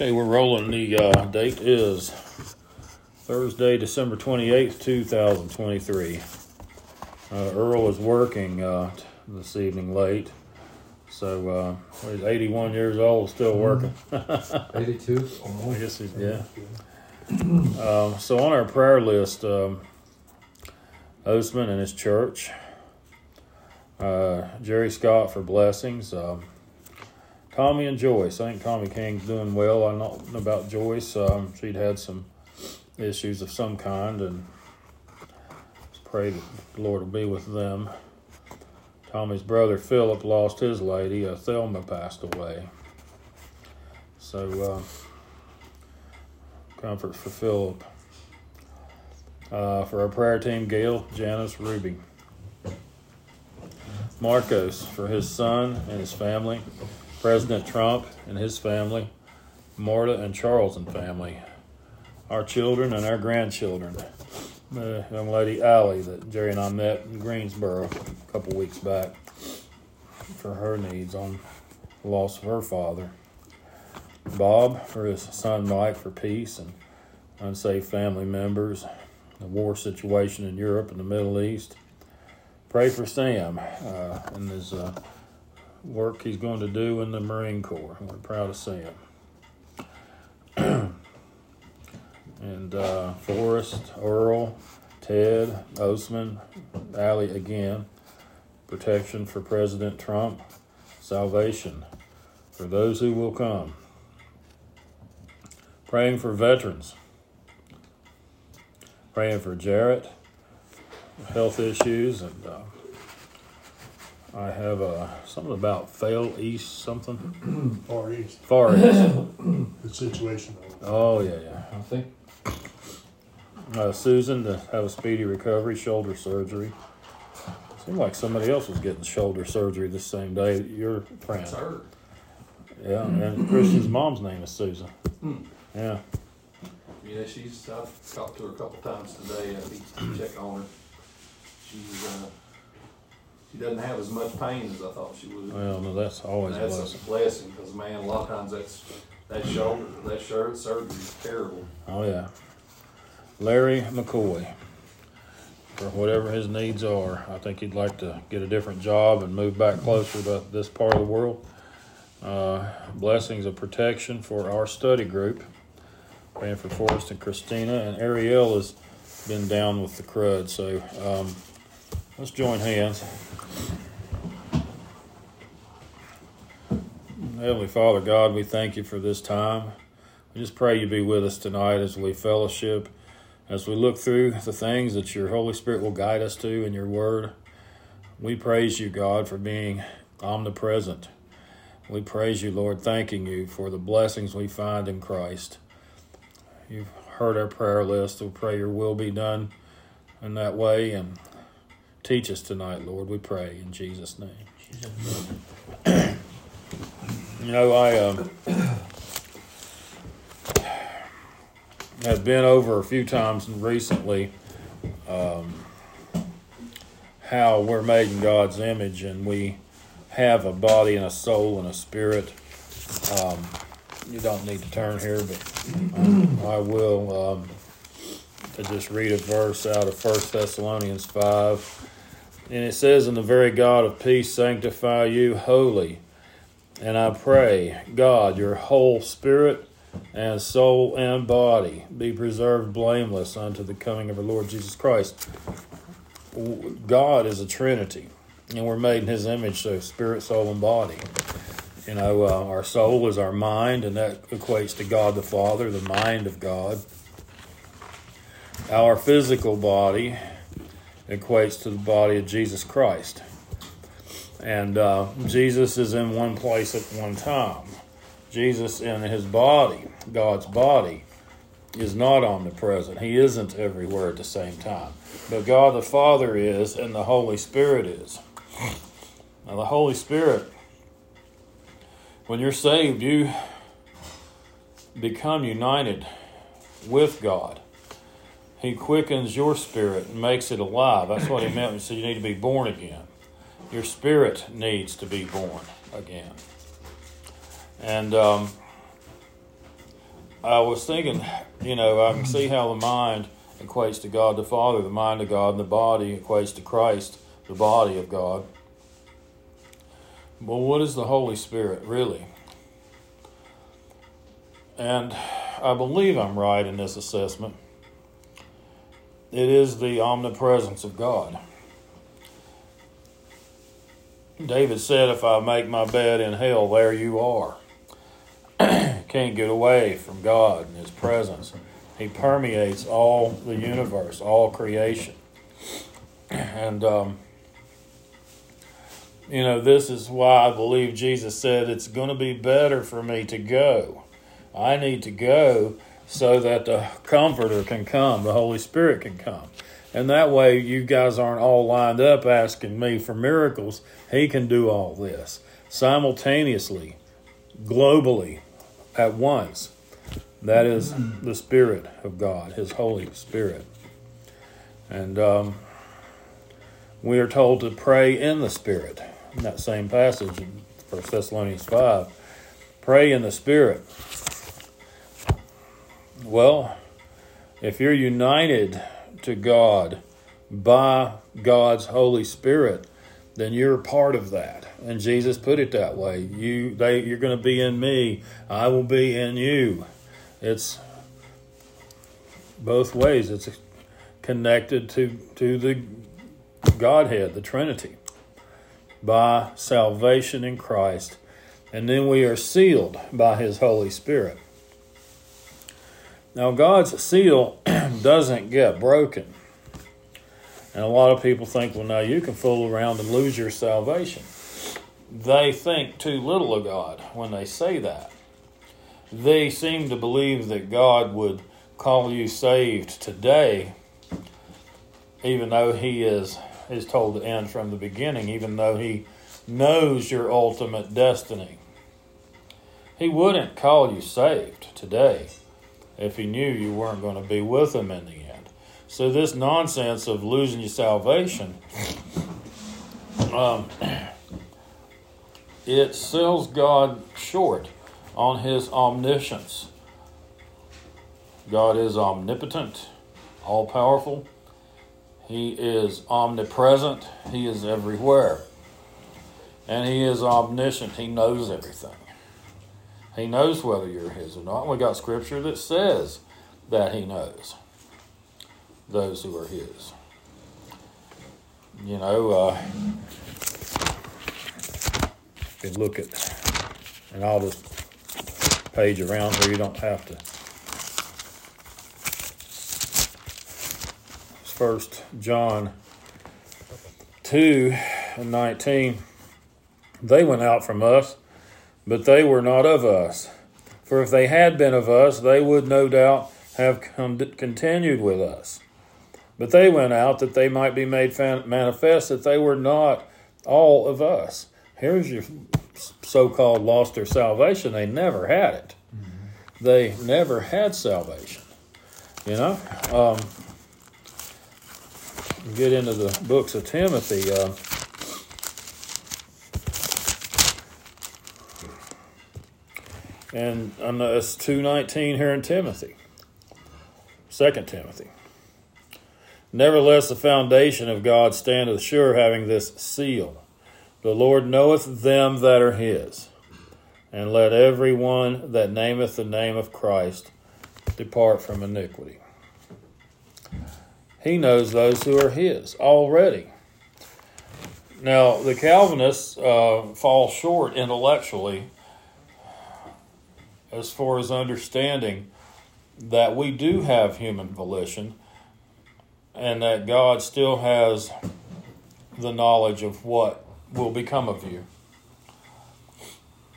Okay, we're rolling. The uh, date is Thursday, December 28th, 2023. Uh, Earl is working uh, this evening late. So uh, he's 81 years old, still working. 82? I guess he's, yeah. Um, so on our prayer list, um, Osman and his church, uh, Jerry Scott for blessings, um, Tommy and Joyce. I think Tommy King's doing well. I know about Joyce. Um, she'd had some issues of some kind, and pray that the Lord will be with them. Tommy's brother Philip lost his lady. Uh, Thelma passed away. So, uh, comfort for Philip. Uh, for our prayer team, Gail, Janice, Ruby. Marcos for his son and his family. President Trump and his family. Marta and Charles and family. Our children and our grandchildren. Young lady Allie that Jerry and I met in Greensboro a couple weeks back for her needs on the loss of her father. Bob for his son Mike for peace and unsafe family members, the war situation in Europe and the Middle East. Pray for Sam uh, and his uh, work he's going to do in the Marine Corps. We're proud of Sam. and uh, Forrest, Earl, Ted, Osman, Allie again. Protection for President Trump. Salvation for those who will come. Praying for veterans. Praying for Jarrett. Health issues and uh, I have uh, something about fail east something Far East, far east. the situation. Oh yeah, yeah. I think. Uh, Susan to have a speedy recovery, shoulder surgery. Seemed like somebody else was getting shoulder surgery the same day that you're praying. It's her. Yeah, and Christian's mom's name is Susan. Hmm. Yeah. Yeah, she's, I've talked to her a couple times today, I need to check on her. She's, uh, she doesn't have as much pain as I thought she would. Well, no, that's always a That's blessing. a blessing, cause man, a lot of times that's, that shoulder, that shirt surgery is terrible. Oh yeah. Larry McCoy. For whatever his needs are, I think he'd like to get a different job and move back closer to this part of the world. Uh, blessings of protection for our study group. Praying for Forrest and Christina. And Ariel has been down with the crud, so um, let's join hands. Heavenly Father God, we thank you for this time. We just pray you be with us tonight as we fellowship, as we look through the things that your Holy Spirit will guide us to in your word. We praise you, God, for being omnipresent. We praise you, Lord, thanking you for the blessings we find in Christ. You've heard our prayer list. We pray your will be done in that way and teach us tonight, Lord. We pray in Jesus' name. you know, I. Um, have been over a few times recently um, how we're made in God's image and we have a body and a soul and a spirit. Um, you don't need to turn here, but um, I will um, to just read a verse out of First Thessalonians 5. And it says, And the very God of peace sanctify you wholly. And I pray, God, your whole spirit and soul and body be preserved blameless unto the coming of our Lord Jesus Christ. God is a Trinity, and we're made in His image, so spirit, soul, and body. You know, uh, our soul is our mind, and that equates to God the Father, the mind of God. Our physical body equates to the body of Jesus Christ. And uh, Jesus is in one place at one time. Jesus in his body, God's body, is not omnipresent. He isn't everywhere at the same time. But God the Father is, and the Holy Spirit is. Now, the Holy Spirit, when you're saved, you become united with God. He quickens your spirit and makes it alive. That's what he meant when he said you need to be born again. Your spirit needs to be born again. And um, I was thinking, you know, I can see how the mind equates to God the Father, the mind of God, and the body equates to Christ, the body of God. Well, what is the Holy Spirit really? And I believe I'm right in this assessment. It is the omnipresence of God. David said, If I make my bed in hell, there you are. Can't get away from God and His presence. He permeates all the universe, all creation. And, um, you know, this is why I believe Jesus said it's going to be better for me to go. I need to go so that the Comforter can come, the Holy Spirit can come. And that way, you guys aren't all lined up asking me for miracles. He can do all this simultaneously, globally, at once. That is the Spirit of God, His Holy Spirit. And um, we are told to pray in the Spirit. In that same passage in 1 Thessalonians 5. Pray in the Spirit. Well, if you're united to God by God's Holy Spirit, then you're part of that. And Jesus put it that way. You they you're going to be in me, I will be in you. It's both ways. It's connected to to the Godhead, the Trinity, by salvation in Christ. And then we are sealed by his Holy Spirit. Now, God's seal doesn't get broken. And a lot of people think, well, now you can fool around and lose your salvation. They think too little of God when they say that. They seem to believe that God would call you saved today, even though He is, is told to end from the beginning, even though He knows your ultimate destiny. He wouldn't call you saved today if he knew you weren't going to be with him in the end. So this nonsense of losing your salvation, um, it sells God short on his omniscience. God is omnipotent, all powerful. He is omnipresent. He is everywhere. And he is omniscient. He knows everything. He knows whether you're his or not. We got scripture that says that he knows those who are his. You know, uh, you look at, and I'll just page around where you don't have to. First John 2 and 19. They went out from us but they were not of us. For if they had been of us, they would no doubt have continued with us. But they went out that they might be made manifest that they were not all of us. Here's your so called lost their salvation. They never had it. Mm-hmm. They never had salvation. You know? Um, get into the books of Timothy. Uh, And it's 2.19 here in Timothy. Second Timothy. Nevertheless, the foundation of God standeth sure, having this seal. The Lord knoweth them that are his. And let every one that nameth the name of Christ depart from iniquity. He knows those who are his already. Now, the Calvinists uh, fall short intellectually as far as understanding that we do have human volition and that God still has the knowledge of what will become of you.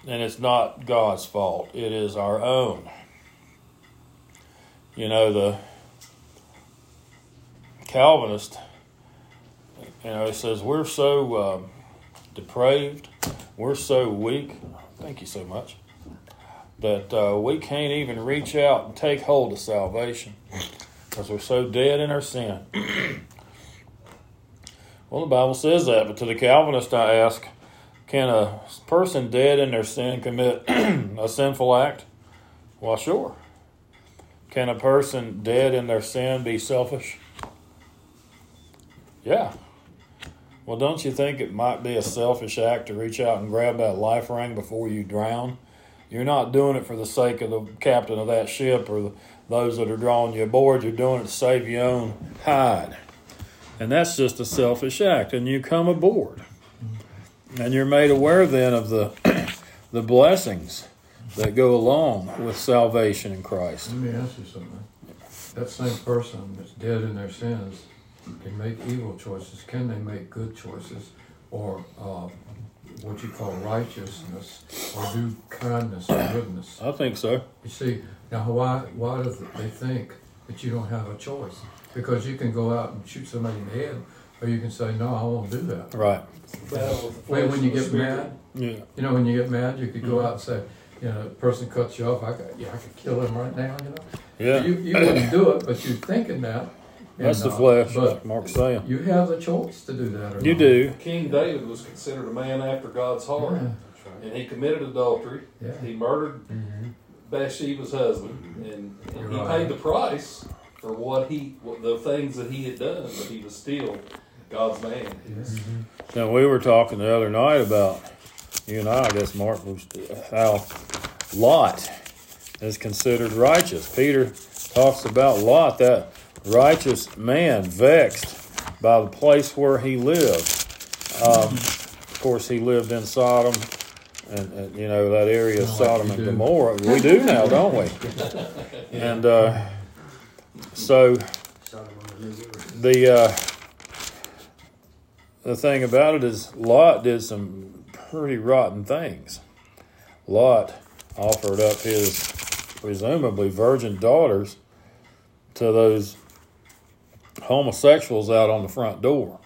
And it's not God's fault, it is our own. You know, the Calvinist, you know, says we're so uh, depraved, we're so weak. Thank you so much that uh, we can't even reach out and take hold of salvation because we're so dead in our sin. well, the Bible says that, but to the Calvinist, I ask can a person dead in their sin commit a sinful act? Well, sure. Can a person dead in their sin be selfish? Yeah. Well, don't you think it might be a selfish act to reach out and grab that life ring before you drown? You're not doing it for the sake of the captain of that ship or the, those that are drawing you aboard. You're doing it to save your own hide. And that's just a selfish act. And you come aboard. And you're made aware then of the, the blessings that go along with salvation in Christ. Let me ask you something. That same person that's dead in their sins can make evil choices. Can they make good choices or uh, what you call righteousness or do kindness or goodness? I think so. You see, now why why do they think that you don't have a choice? Because you can go out and shoot somebody in the head, or you can say, "No, I won't do that." Right. Battle with the When, when you get spirit. mad, Yeah. you know, when you get mad, you could go mm-hmm. out and say, "You know, the person cuts you off. I could, yeah, I could kill him right now." You know. Yeah. You, you wouldn't do it, but you're thinking that. And, That's the uh, flesh, But like Mark's saying. you have the choice to do that or You not. do. King David was considered a man after God's heart, Yeah, and he committed adultery. yeah. He murdered mm-hmm. Bathsheba's husband, mm-hmm. and, and he Right. paid the price for what he, what the things that he had done. But he was still God's man. Yes. Mm-hmm. Now we were talking the other night about you and I, I guess Mark was how Lot is considered righteous. Peter talks about Lot, that righteous man, vexed by the place where he lived. Um, of course, he lived in Sodom, and, and you know that area of Sodom and. Gomorrah. We do now, don't we? And uh, so the uh, the thing about it is Lot did some pretty rotten things. Lot offered up his presumably virgin daughters to those homosexuals out on the front door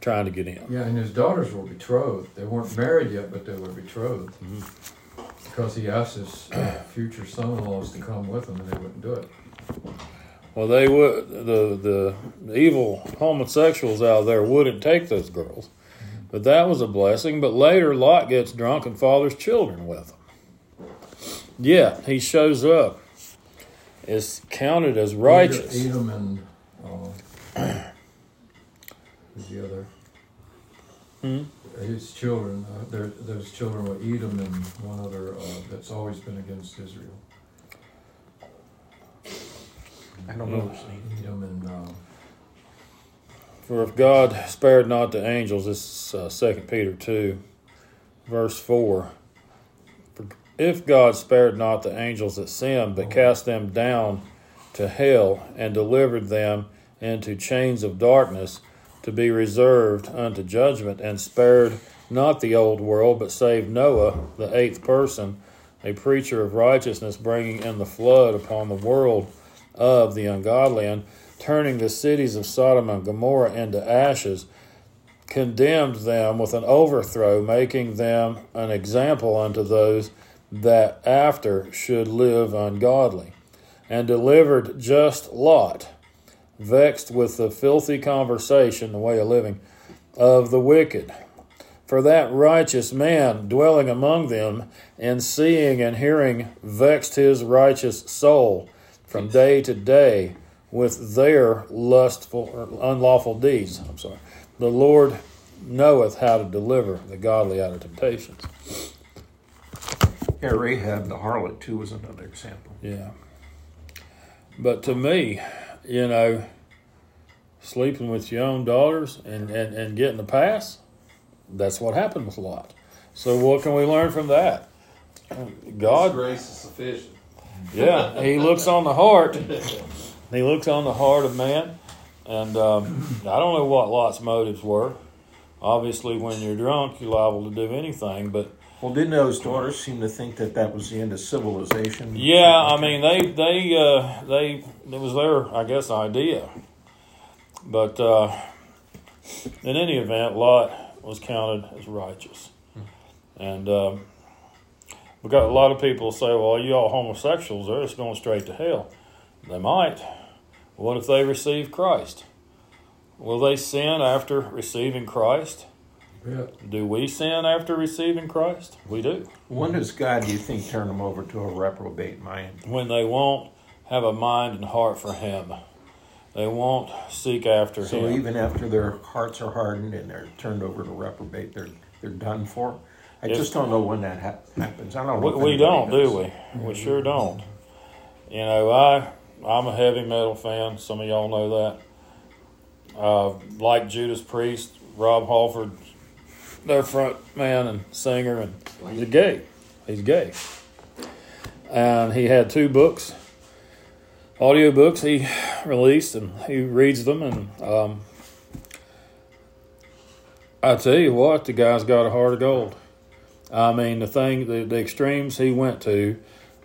trying to get in. Yeah, and his daughters were betrothed. They weren't married yet, but they were betrothed. Because he asked his uh, future son-in-laws to come with him, and they wouldn't do it. Well, they would the the evil homosexuals out there wouldn't take those girls, but that was a blessing. But later, Lot gets drunk and fathers children with them. Yeah, he shows up. Is counted as righteous. Edom and uh, who's the other? Hmm? His children. Uh, there, those children were Edom and one other uh, that's always been against Israel. I don't know his name. Edom and uh, For if God spared not the angels, this is uh, 2 Peter 2, verse 4. If God spared not the angels that sinned, but cast them down to hell, and delivered them into chains of darkness to be reserved unto judgment, and spared not the old world, but saved Noah, the eighth person, a preacher of righteousness, bringing in the flood upon the world of the ungodly, and turning the cities of Sodom and Gomorrah into ashes, condemned them with an overthrow, making them an example unto those that after should live ungodly, and delivered just Lot, vexed with the filthy conversation, the way of living, of the wicked. For that righteous man dwelling among them, and seeing and hearing, vexed his righteous soul from day to day with their lustful or unlawful deeds. I'm sorry. The Lord knoweth how to deliver the godly out of temptations. Yeah, Rahab the harlot too was another example. Yeah. But to me, you know, sleeping with your own daughters and, and, and getting the pass, that's what happened with Lot. So what can we learn from that? His God grace is sufficient. Yeah, he looks on the heart. He looks on the heart of man, and um, I don't know what Lot's motives were. Obviously, when you're drunk, you're liable to do anything. But Well, didn't those daughters seem to think that that was the end of civilization? yeah, I mean, they they uh, they it was their I guess idea. But uh, in any event, Lot was counted as righteous, and um, we got a lot of people say, "Well, you all homosexuals, they're just going straight to hell." They might. What if they receive Christ? Will they sin after receiving Christ? Yeah, Do we sin after receiving Christ? We do. When does God, do you think, turn them over to a reprobate mind? When they won't have a mind and heart for Him. They won't seek after So Him. So even after their hearts are hardened and they're turned over to reprobate, they're they're done for. I Yes. just don't know when that hap- happens. I don't know. We, if we don't, knows. do we? We sure don't. You know, I I'm a heavy metal fan. Some of y'all know that. Uh, like Judas Priest, Rob Halford, their front man and singer, and he's gay. He's gay, and he had two books, audio books he released, and he reads them, and um, I tell you what, the guy's got a heart of gold. I mean, the thing, the, the extremes he went to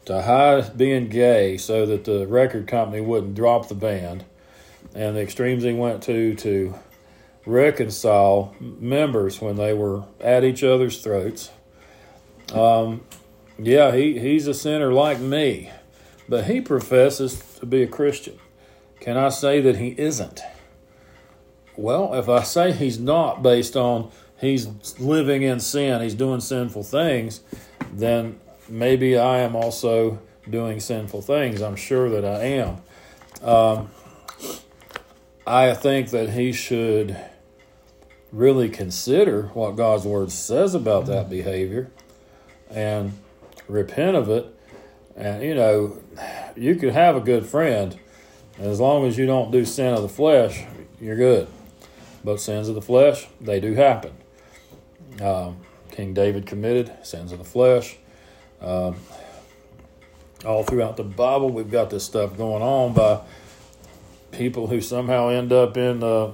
to hide being gay so that the record company wouldn't drop the band, and the extremes he went to to reconcile members when they were at each other's throats. Um, yeah, he, he's a sinner like me, but he professes to be a Christian. Can I say that he isn't? Well, if I say he's not based on he's living in sin, he's doing sinful things, then maybe I am also doing sinful things. I'm sure that I am. Um, I think that he should really consider what God's word says about that behavior and repent of it. And, you know, you could have a good friend as long as you don't do sin of the flesh, you're good. But sins of the flesh, they do happen. Um, King David committed sins of the flesh. Um, all throughout the Bible, we've got this stuff going on by people who somehow end up in the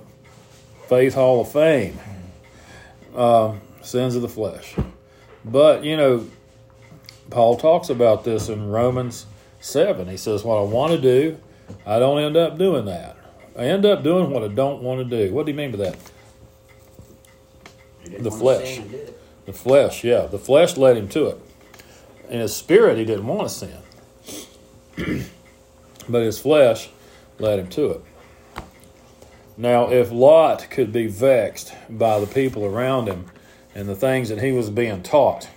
Faith Hall of Fame. Um, sins of the flesh. But, you know, Paul talks about this in Romans 7. He says, What I want to do, I don't end up doing that. I end up doing what I don't want to do. What do you mean by that? The flesh. sin, you did it. The flesh, yeah. The flesh led him to it. In his spirit, he didn't want to sin. but his flesh led him to it. Now, if Lot could be vexed by the people around him and the things that he was being taught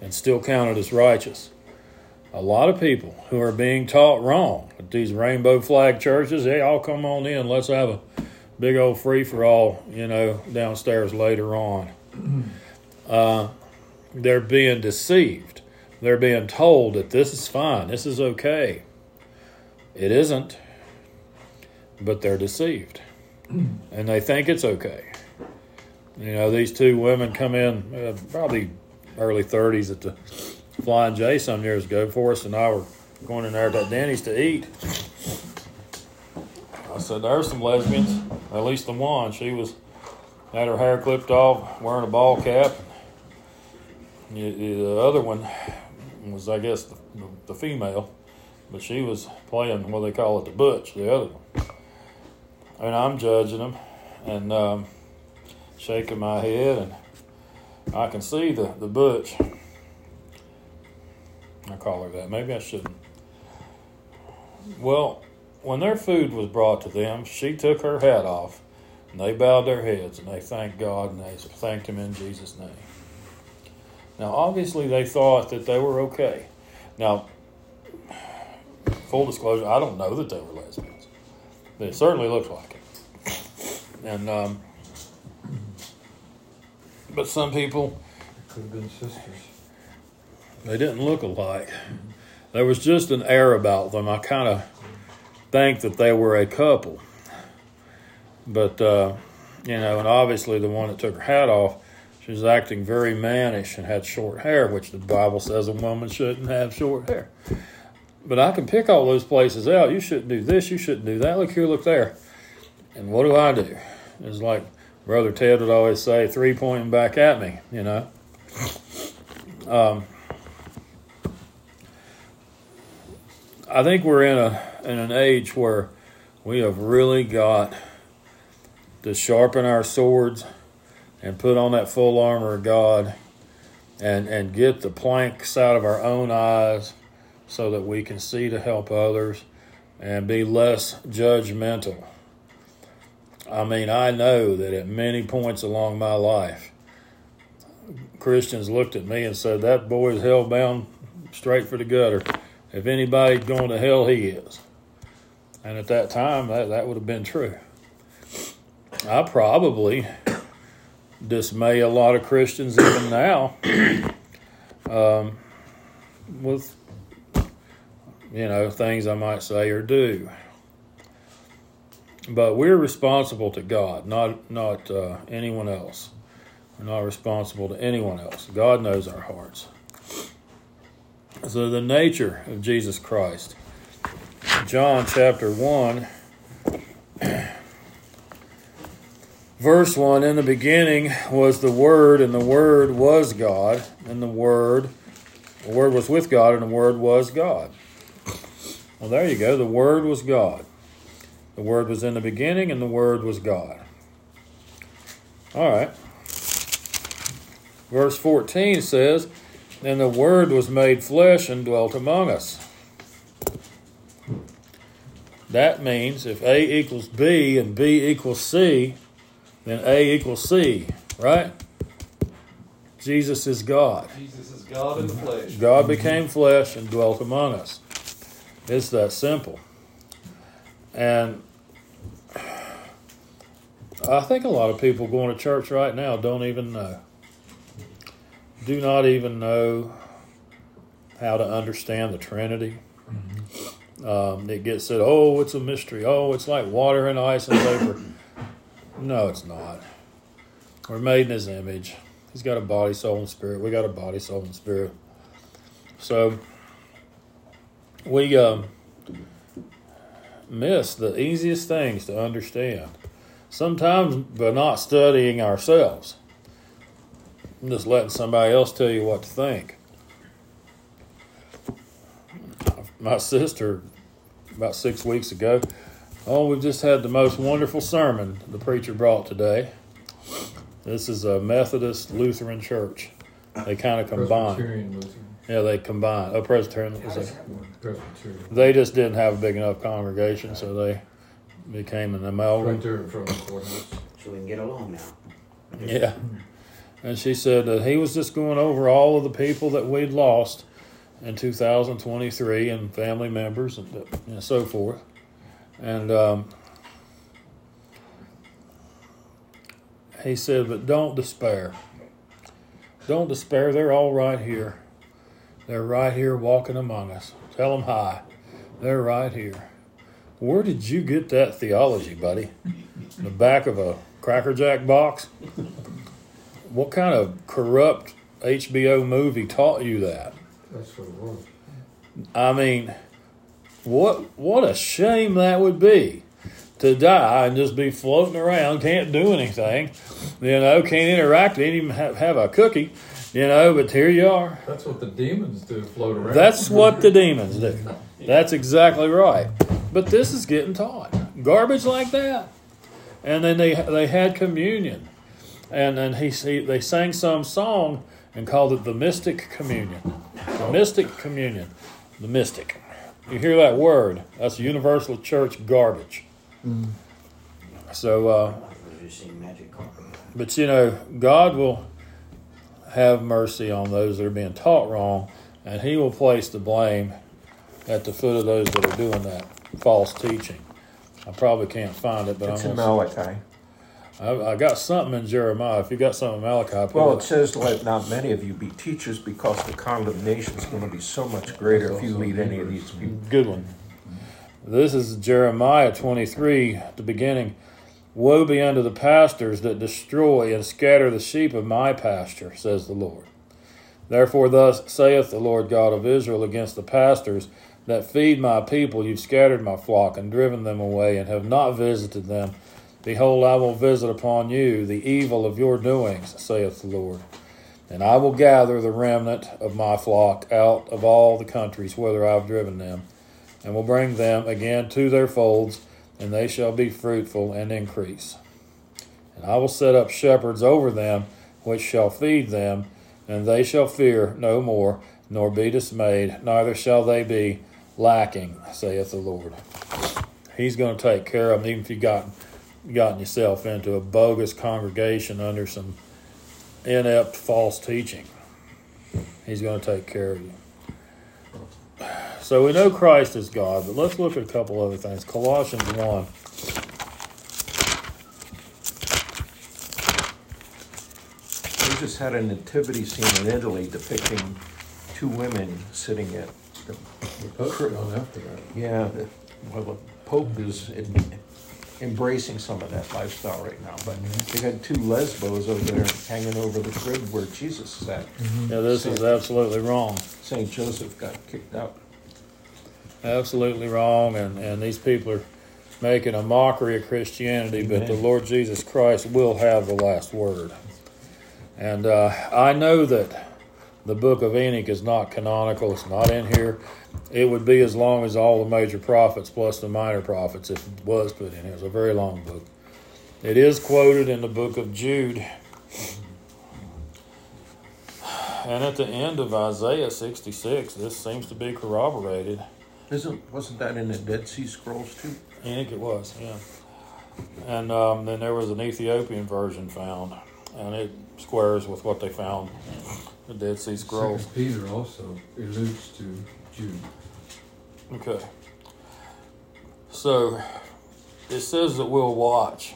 and still counted as righteous, a lot of people who are being taught wrong at these rainbow flag churches, hey, all come on in, let's have a big old free for all, you know, downstairs later on. Uh, they're being deceived. They're being told that this is fine, this is okay. It isn't, but they're deceived. And they think it's okay. You know, these two women come in, uh, probably early 30s at the Flying J some years ago. Forrest and I were going in there to Denny's to eat. I said, There's some lesbians, at least the one. She was had her hair clipped off, wearing a ball cap. The, the other one was, I guess, the, the female, but she was playing what they call it the butch, the other one. And I'm judging them and um, shaking my head, and I can see the, the butch. I call her that. Maybe I shouldn't. Well, when their food was brought to them, she took her hat off and they bowed their heads and they thanked God and they thanked Him in Jesus' name. Now, obviously, they thought that they were okay. Now, full disclosure, I don't know that they were lesbians, but it certainly looked like it. And, um, but some people, Could have been sisters. they didn't look alike. There was just an air about them. I kind of think that they were a couple. But, uh, you know, and obviously the one that took her hat off, she was acting very mannish and had short hair, which the Bible says a woman shouldn't have short hair. But I can pick all those places out. You shouldn't do this, you shouldn't do that. Look here, look there. And what do I do? It's like Brother Ted would always say, three pointing back at me, you know. Um, I think we're in a in an age where we have really got to sharpen our swords and put on that full armor of God and and get the planks out of our own eyes so that we can see to help others and be less judgmental. I mean, I know that at many points along my life, Christians looked at me and said, That boy is hell bound straight for the gutter. If anybody's going to hell, he is. And at that time, that, that would have been true. I probably dismay a lot of Christians even now um, with, you know, things I might say or do. But we're responsible to God, not not uh, anyone else. We're not responsible to anyone else. God knows our hearts. So the nature of Jesus Christ. John chapter 1 verse 1 In the beginning was the Word, and the Word was God, and the Word, the Word was with God, and the Word was God. Well, there you go. The Word was God. The Word was in the beginning, and the Word was God. All right. Verse 14 says, And the Word was made flesh and dwelt among us. That means if A equals B and B equals C, then A equals C, right? Jesus is God. Jesus is God in the flesh. God became flesh and dwelt among us. It's that simple. And I think a lot of people going to church right now don't even know. Do not even know how to understand the Trinity. Um, it gets said, oh, it's a mystery. Oh, it's like water and ice and vapor. no, it's not. We're made in His image. He's got a body, soul, and spirit. We got a body, soul, and spirit. So we um, miss the easiest things to understand. Sometimes by not studying ourselves. I'm just letting somebody else tell you what to think. My sister, about six weeks ago, oh, we've just had the most wonderful sermon the preacher brought today. This is a Methodist Lutheran church. They kind of combine. Presbyterian Lutheran. Yeah, they combined. Oh, Presbyterian. Is it? They just didn't have a big enough congregation, so they became an Right amalgam. there in front of the courthouse. So we can get along now. Yeah. And she said that he was just going over all of the people that we'd lost in 2023 and family members and, and so forth. And um, he said, but don't despair. Don't despair. They're all right here. They're right here walking among us. Tell them hi. They're right here. Where did you get that theology, buddy? In the back of a Cracker Jack box? What kind of corrupt HBO movie taught you that? That's it was. I mean, what what a shame that would be to die and just be floating around, can't do anything, you know, can't interact, even have, have a cookie, you know. But here you are. That's what the demons do, float around. That's what the demons do. That's exactly right. But this is getting taught garbage like that, and then they they had communion, and then he, he they sang some song and called it the mystic communion, the mystic communion, the mystic. You hear that word? That's universal church garbage. So. uh We're just seeing magic carpet. but you know, God will have mercy on those that are being taught wrong, and He will place the blame at the foot of those that are doing that false teaching. I probably can't find it, but It's I'm in Malachi. I, I got something in Jeremiah. If you got something in Malachi, Well, it- it says, "Let not many of you be teachers, because the condemnation is going to be so much greater if you lead any of these people." Good one. This is Jeremiah 23, the beginning. Woe be unto the pastors that destroy and scatter the sheep of my pasture, says the Lord. Therefore, thus saith the Lord God of Israel against the pastors that feed my people. You've scattered my flock and driven them away, and have not visited them. Behold, I will visit upon you the evil of your doings, saith the Lord. And I will gather the remnant of my flock out of all the countries whither I have driven them, and will bring them again to their folds, and they shall be fruitful and increase. And I will set up shepherds over them, which shall feed them, and they shall fear no more, nor be dismayed, neither shall they be lacking, saith the Lord. He's going to take care of them, even if you got gotten yourself into a bogus congregation under some inept false teaching. He's going to take care of you. So we know Christ is God, but let's look at a couple other things. Colossians 1. We just had a nativity scene in Italy depicting two women sitting at the, The Pope's gone after oh, that. yeah, the, well, the Pope is in- embracing some of that lifestyle right now, but they had two lesbos over there hanging over the crib where Jesus sat. Yeah, this is absolutely wrong. St. Joseph got kicked out. Absolutely wrong, and, and these people are making a mockery of Christianity, but the Lord Jesus Christ will have the last word. And uh, I know that the book of Enoch is not canonical, it's not in here. It would be as long as all the major prophets plus the minor prophets if it was put in here. It's a very long book. It is quoted in the book of Jude. And at the end of Isaiah 66, this seems to be corroborated. Isn't, wasn't that in the Dead Sea Scrolls too? I think it was, yeah. And um, then there was an Ethiopian version found, and it squares with what they found, the Dead Sea Scrolls. Second Peter also alludes to Jude. Okay. So it says that we'll watch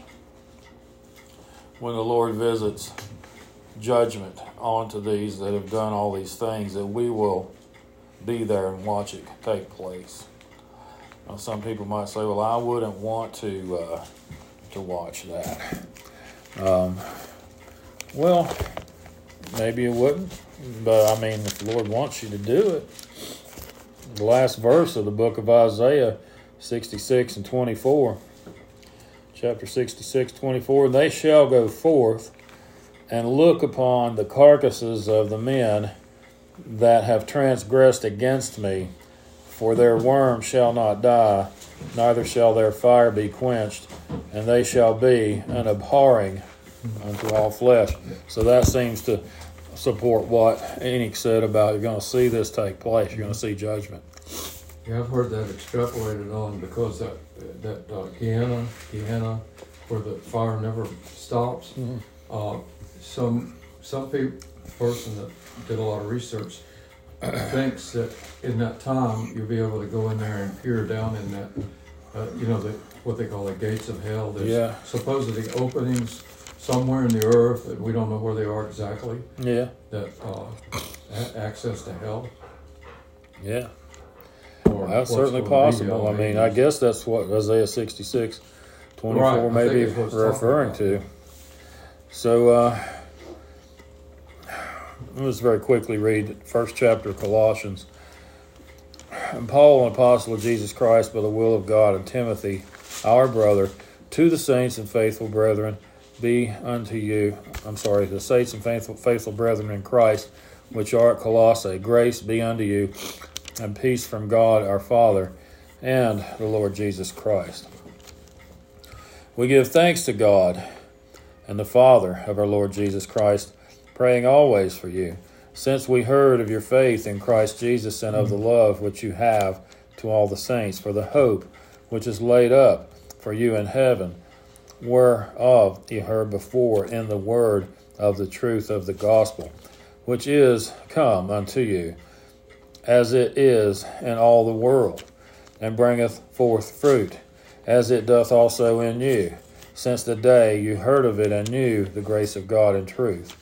when the Lord visits judgment onto these that have done all these things, that we will be there and watch it take place. Now, some people might say, "Well, I wouldn't want to uh, to watch that." Um, well, maybe you wouldn't, but I mean, if the Lord wants you to do it, the last verse of the book of Isaiah 66 and 24. Chapter 66, 24. They shall go forth and look upon the carcasses of the men that have transgressed against me, for their worm shall not die, neither shall their fire be quenched, and they shall be an abhorring unto all flesh. So that seems to support what Enoch said about you're going to see this take place. You're going to see judgment. Yeah, I've heard that extrapolated on because that that uh, Gehenna, Gehenna, where the fire never stops. Mhm. Uh, some some pe- person that did a lot of research thinks that in that time you'll be able to go in there and peer down in that, uh, you know, the what they call the gates of hell. There's Yeah. supposedly openings somewhere in the earth that we don't know where they are exactly Yeah, that uh, access to hell. yeah. Or That's certainly possible. I mean. I guess that's what Isaiah 66, 24 Right, may be it's what it's talking referring to. So, uh, let's very quickly read the first chapter of Colossians. And Paul, an apostle of Jesus Christ by the will of God, and Timothy, our brother, to the saints and faithful brethren, be unto you, I'm sorry, the saints and faithful, faithful brethren in Christ, which are at Colossae, grace be unto you, and peace from God our Father and the Lord Jesus Christ. We give thanks to God and the Father of our Lord Jesus Christ, praying always for you, since we heard of your faith in Christ Jesus and of the mm. love which you have to all the saints, for the hope which is laid up for you in heaven, whereof ye heard before in the word of the truth of the gospel, which is come unto you, as it is in all the world, and bringeth forth fruit, as it doth also in you, since the day you heard of it and knew the grace of God in truth.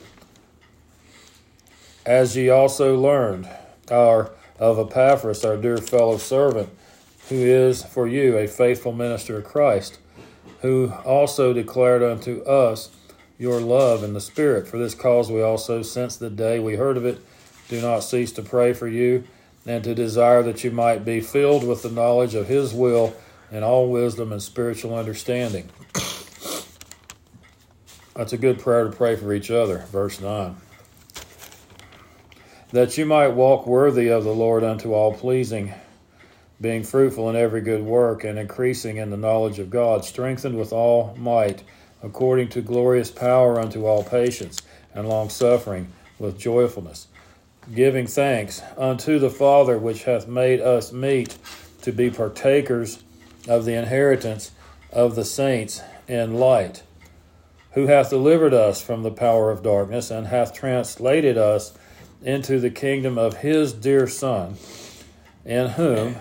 As ye also learned our of Epaphras, our dear fellow servant, who is for you a faithful minister of Christ, who also declared unto us your love in the Spirit. For this cause we also, since the day we heard of it, do not cease to pray for you, and to desire that you might be filled with the knowledge of His will and all wisdom and spiritual understanding. That's a good prayer to pray for each other. Verse 9. That you might walk worthy of the Lord unto all pleasing, being fruitful in every good work and increasing in the knowledge of God, strengthened with all might, according to glorious power unto all patience and long suffering with joyfulness, giving thanks unto the Father which hath made us meet to be partakers of the inheritance of the saints in light, who hath delivered us from the power of darkness and hath translated us into the kingdom of his dear Son, in whom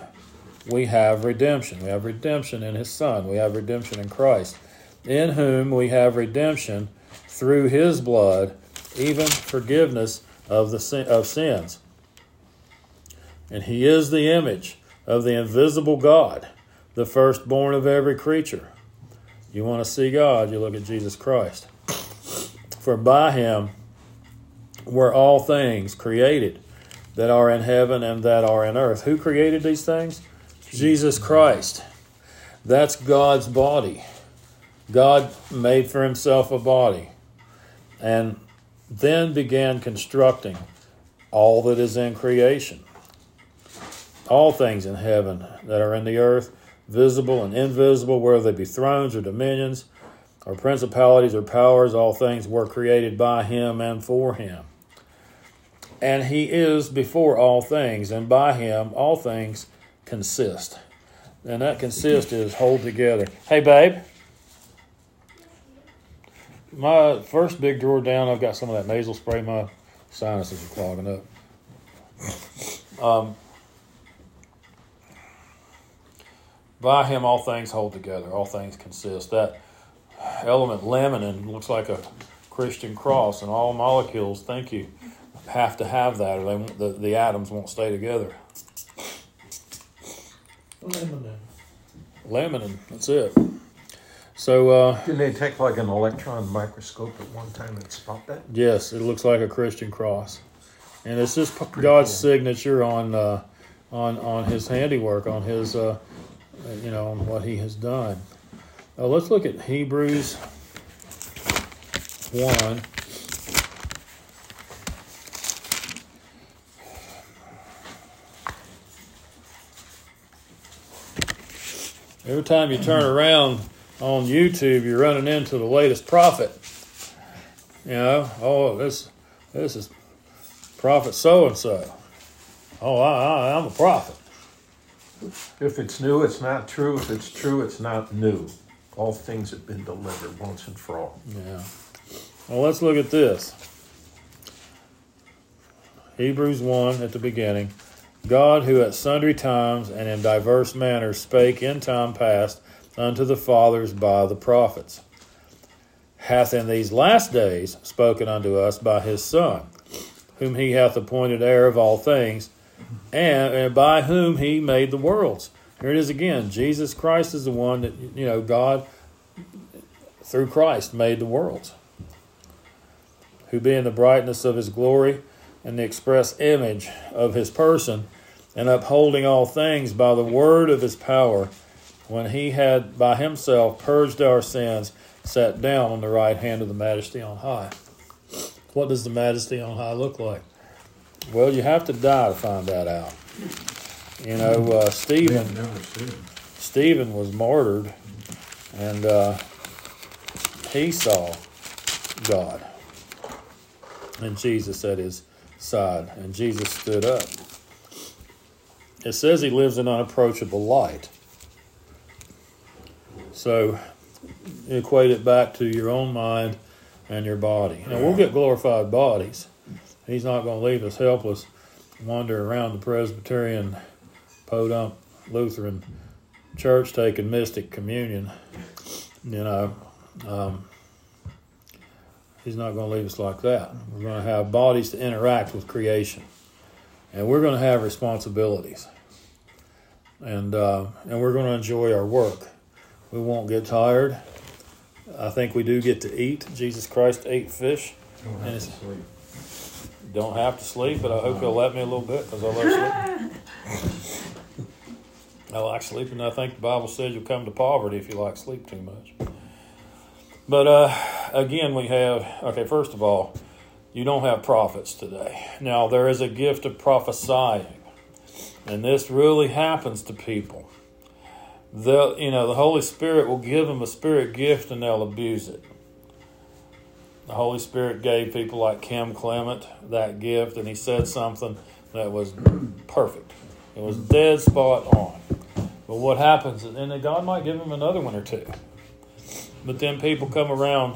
we have redemption. We have redemption in his Son. We have redemption in Christ, in whom we have redemption through his blood, even forgiveness of the sin, of sins. And he is the image of the invisible God, the firstborn of every creature. You want to see God, you look at Jesus Christ. For by him were all things created that are in heaven and that are in earth. Who created these things? Jesus Christ. That's God's body. God made for himself a body and then began constructing all that is in creation. All things in heaven that are in the earth, visible and invisible, whether they be thrones or dominions or principalities or powers, all things were created by him and for him. And he is before all things, and by him all things consist. And that consist is hold together. Hey, babe. My first big drawer down, I've got some of that nasal spray. My sinuses are clogging up. Um, by him, all things hold together. All things consist. That element laminin looks like a Christian cross, and all molecules, thank you, have to have that, or they won't, the, the atoms won't stay together. Laminin. Laminin, that's it. So, uh, Didn't they take like an electron microscope at one time and spot that? yes, it looks like a Christian cross, and it's just God's cool. signature on uh, on on His handiwork, on His uh, you know on what He has done. Uh, let's look at Hebrews one. Every time you turn around on YouTube, you're running into the latest prophet. You know, oh, this this is prophet so and so. Oh, I, I, I'm a prophet. If it's new, it's not true. If it's true, it's not new. All things have been delivered once and for all. Yeah. Well, let's look at this. Hebrews 1 at the beginning. God, who at sundry times and in diverse manners spake in time past unto the fathers by the prophets, hath in these last days spoken unto us by his Son, whom he hath appointed heir of all things, and, and by whom he made the worlds. Here it is again. Jesus Christ is the one that, you know, God, through Christ, made the worlds. Who being the brightness of his glory and the express image of his person, and upholding all things by the word of his power, when he had by himself purged our sins, sat down on the right hand of the majesty on high. What does the majesty on high look like? Well, you have to die to find that out. You know, uh, Stephen. Never. Stephen was martyred, and uh, he saw God and Jesus at his side, and Jesus stood up. It says he lives in unapproachable light. So equate it back to your own mind and your body. Now we'll get glorified bodies. He's not going to leave us helpless, wander around the Presbyterian, podunk Lutheran church taking mystic communion. You know, um, he's not going to leave us like that. We're going to have bodies to interact with creation, and we're going to have responsibilities, and uh, and we're going to enjoy our work. We won't get tired. I think we do get to eat. Jesus Christ ate fish. Don't have to sleep. Don't have to sleep, but I hope he'll let me a little bit because I love sleep. I like sleeping. I think the Bible says you'll come to poverty if you like sleep too much. But uh, again, we have okay. First of all, you don't have prophets today. Now there is a gift of prophesying, and this really happens to people. The you know the Holy Spirit will give them a spirit gift and they'll abuse it. The Holy Spirit gave people like Kim Clement that gift, and he said something that was perfect. It was dead spot on. But what happens, is- and then God might give him another one or two. But then people come around,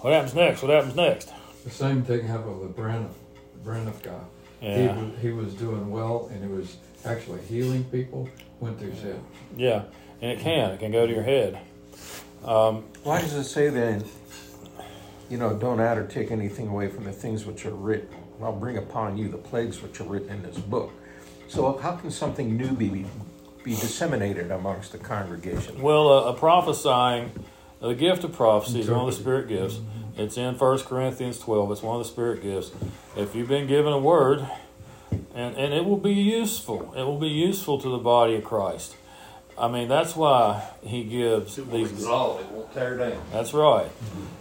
what happens next? What happens next? The same thing happened with Braniff, the Braniff guy. He Yeah. was, he was doing well and he was actually healing people went through his head. Yeah, and it can. It can go to your head. Um, Why does it say then, you know, don't add or take anything away from the things which are written? I'll bring upon you the plagues which are written in this book. So how can something new be, be disseminated amongst the congregation? well, uh, a prophesying, the gift of prophecy is one of the spirit gifts. It's in 1 Corinthians 12. It's one of the spirit gifts. If you've been given a word, and, and it will be useful, it will be useful to the body of Christ. I mean, that's why he gives It will these. exalt, it won't tear down. That's right.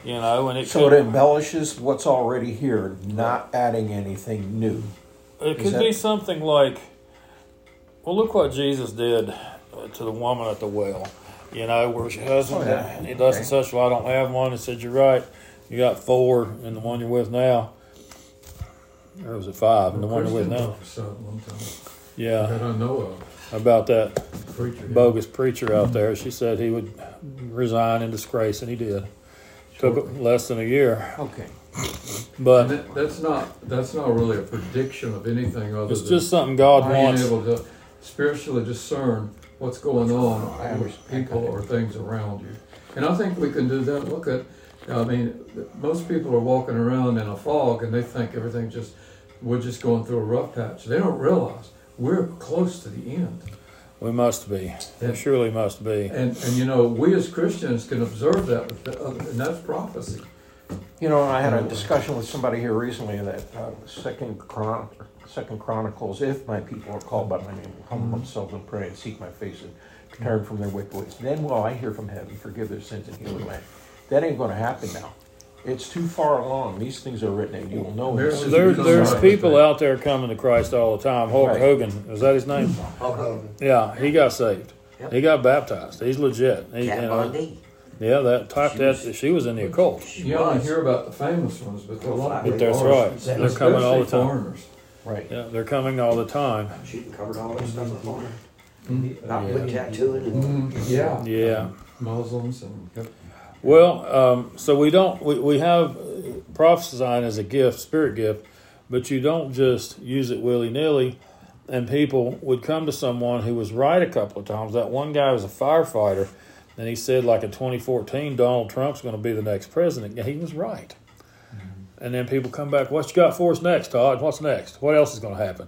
You know, and it So could, it embellishes what's already here, not adding anything new. It Is could that- be something like, well, look what Jesus did uh, to the woman at the well. You know, where she husband, Oh, yeah. he does Okay. such, well, I don't have one. He said, You're right. You got four, and the one you're with now, or was it five? And the one you're with Christian now, prophesied one time yeah, that I know of. about that Preacher. yeah. bogus preacher out there. She said he would resign in disgrace, and he did. Took less than a year, Okay. And but that, that's not that's not really a prediction of anything other it's than just something God being wants. able to spiritually discern what's going on with people or things around you. And I think we can do that. Look at, I mean, most people are walking around in a fog and they think everything just, we're just going through a rough patch. They don't realize we're close to the end. We must be. Yeah. We surely must be. And, and you know, we as Christians can observe that, with the, and that's prophecy. You know, I had a discussion with somebody here recently that uh, Second Chron- Second Chronicles, if my people are called by my name, humble themselves and pray and seek my face and turn from their wicked ways, then will I hear from heaven, forgive their sins and heal their land. That ain't going to happen now. It's too far along. These things are written, and you will know. There's- this. There, there's of- people out there coming to Christ all the time. Hulk Right. Hogan, is that his name? Hulk Hogan. Yeah, he got saved. Yep. He got baptized. He's legit. He, Kat you know, Von yeah, that type She that was- she was in the occult. You only was. hear about the famous ones, but there are a lot But that's ones, right. They're coming all the time. foreigners. Right. Yeah, they're coming all the time. She covered all that stuff before. Mhm. Not Yeah. with tattooing and Mhm, Yeah, Yeah. Muslims and Well, um, so we don't we, we have uh, prophesying as a gift, spirit gift, but you don't just use it willy nilly. And people would come to someone who was right a couple of times. That one guy was a firefighter, and he said, like in 2014, Donald Trump's going to be the next president. He was right. And then people come back, what you got for us next, Todd? What's next? What else is going to happen?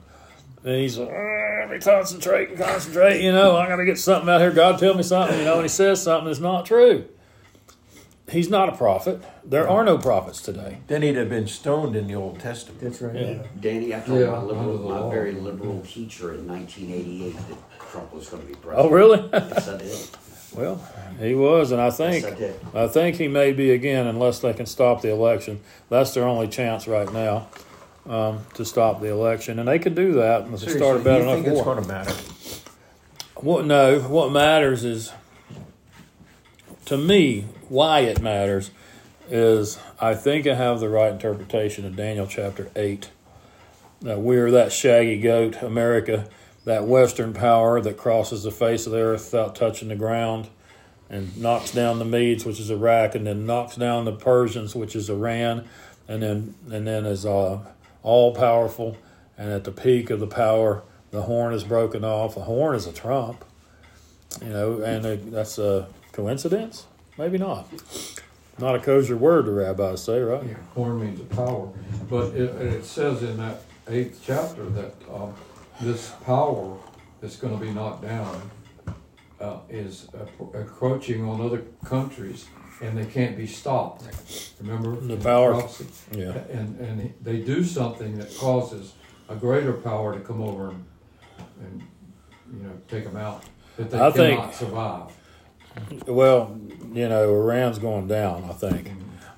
And he's like, "Uh, let me concentrate and concentrate. You know, I got to get something out here. God tell me something. You know, and he says something that's not true. He's not a prophet. There are no prophets today. Then he'd have been stoned in the Old Testament. That's right. Yeah. Danny, I told Yeah, my liberal, my very liberal teacher in 1988 that Trump was going to be president. Oh, really? Yes, I did. well, he was, and I think Yes, I. I think he may be again, unless they can stop the election. That's their only chance right now um, to stop the election, and they could do that if they start a Seriously, bad you enough think it's going to matter? What no, what matters is to me why it matters is I think I have the right interpretation of Daniel chapter eight. That we're that shaggy goat, America, that Western power that crosses the face of the earth without touching the ground, and knocks down the Medes, which is Iraq, and then knocks down the Persians, which is Iran, and then and then is uh, all powerful, and at the peak of the power, the horn is broken off. The horn is a trump, you know, and uh, that's a coincidence? Maybe not. Not a kosher word, the rabbis say, right? Yeah, horn means a power, but it, it says in that eighth chapter that um, this power that's going to be knocked down uh, is uh, encroaching on other countries, and they can't be stopped. Remember The power- prophecy? Yeah. and and they do something that causes a greater power to come over and, and you know take them out that they I think- cannot survive. Well, you know, Iran's going down, I think.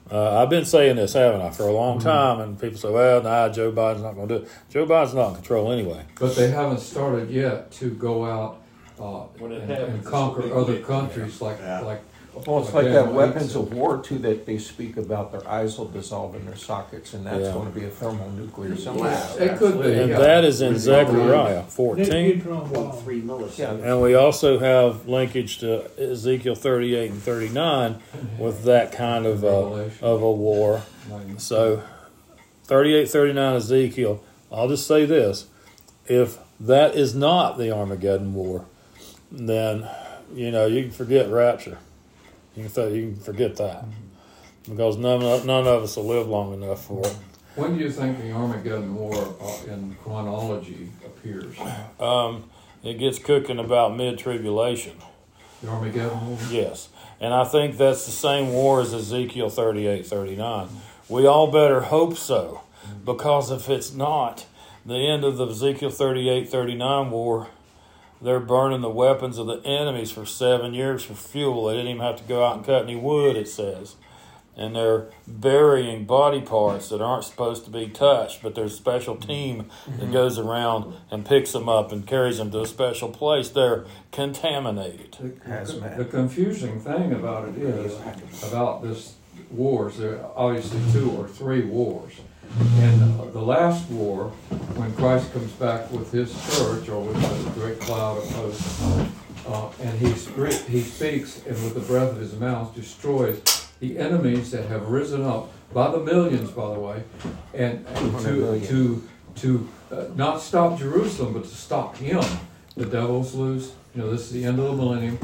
Uh, I've been saying this, haven't I, for a long time, and people say, well, nah, Joe Biden's not going to do it. Joe Biden's not in control anyway. But they haven't started yet to go out uh, When it and, happens, and conquer other deal. countries like Yeah. like. Well, it's like like that that weapons of war too that they speak about. Their eyes will dissolve in their sockets, and that's Yeah. going to be a thermonuclear Yeah. something. It could be. And yeah. that is in Zechariah 14. 0.3 milliseconds. And we also have linkage to Ezekiel 38 and 39 with that kind of, uh, Revelation. of a war. So 38, 39 Ezekiel, I'll just say this. If that is not the Armageddon War, then you know you can forget rapture. You can th- you can forget that because none of, none of us will live long enough for it. When do you think the Armageddon War uh, in chronology appears? Um, it gets cooking about mid tribulation. The Armageddon War? Yes. And I think that's the same war as Ezekiel 38 39. We all better hope so, because if it's not, the end of the Ezekiel 38 39 war, they're burning the weapons of the enemies for seven years for fuel. They didn't even have to go out and cut any wood, it says. And they're burying body parts that aren't supposed to be touched, but there's a special team that mm-hmm. goes around and picks them up and carries them to a special place. They're contaminated. The, the, the confusing thing about it is, about this wars, there are obviously two or three wars. And uh, the last war, when Christ comes back with his church, or with the great cloud of hosts, uh, and he, he speaks, and with the breath of his mouth destroys the enemies that have risen up by the millions, by the way, and, and to, to, to uh, not stop Jerusalem, but to stop him. The devil's loose. You know, this is the end of the millennium.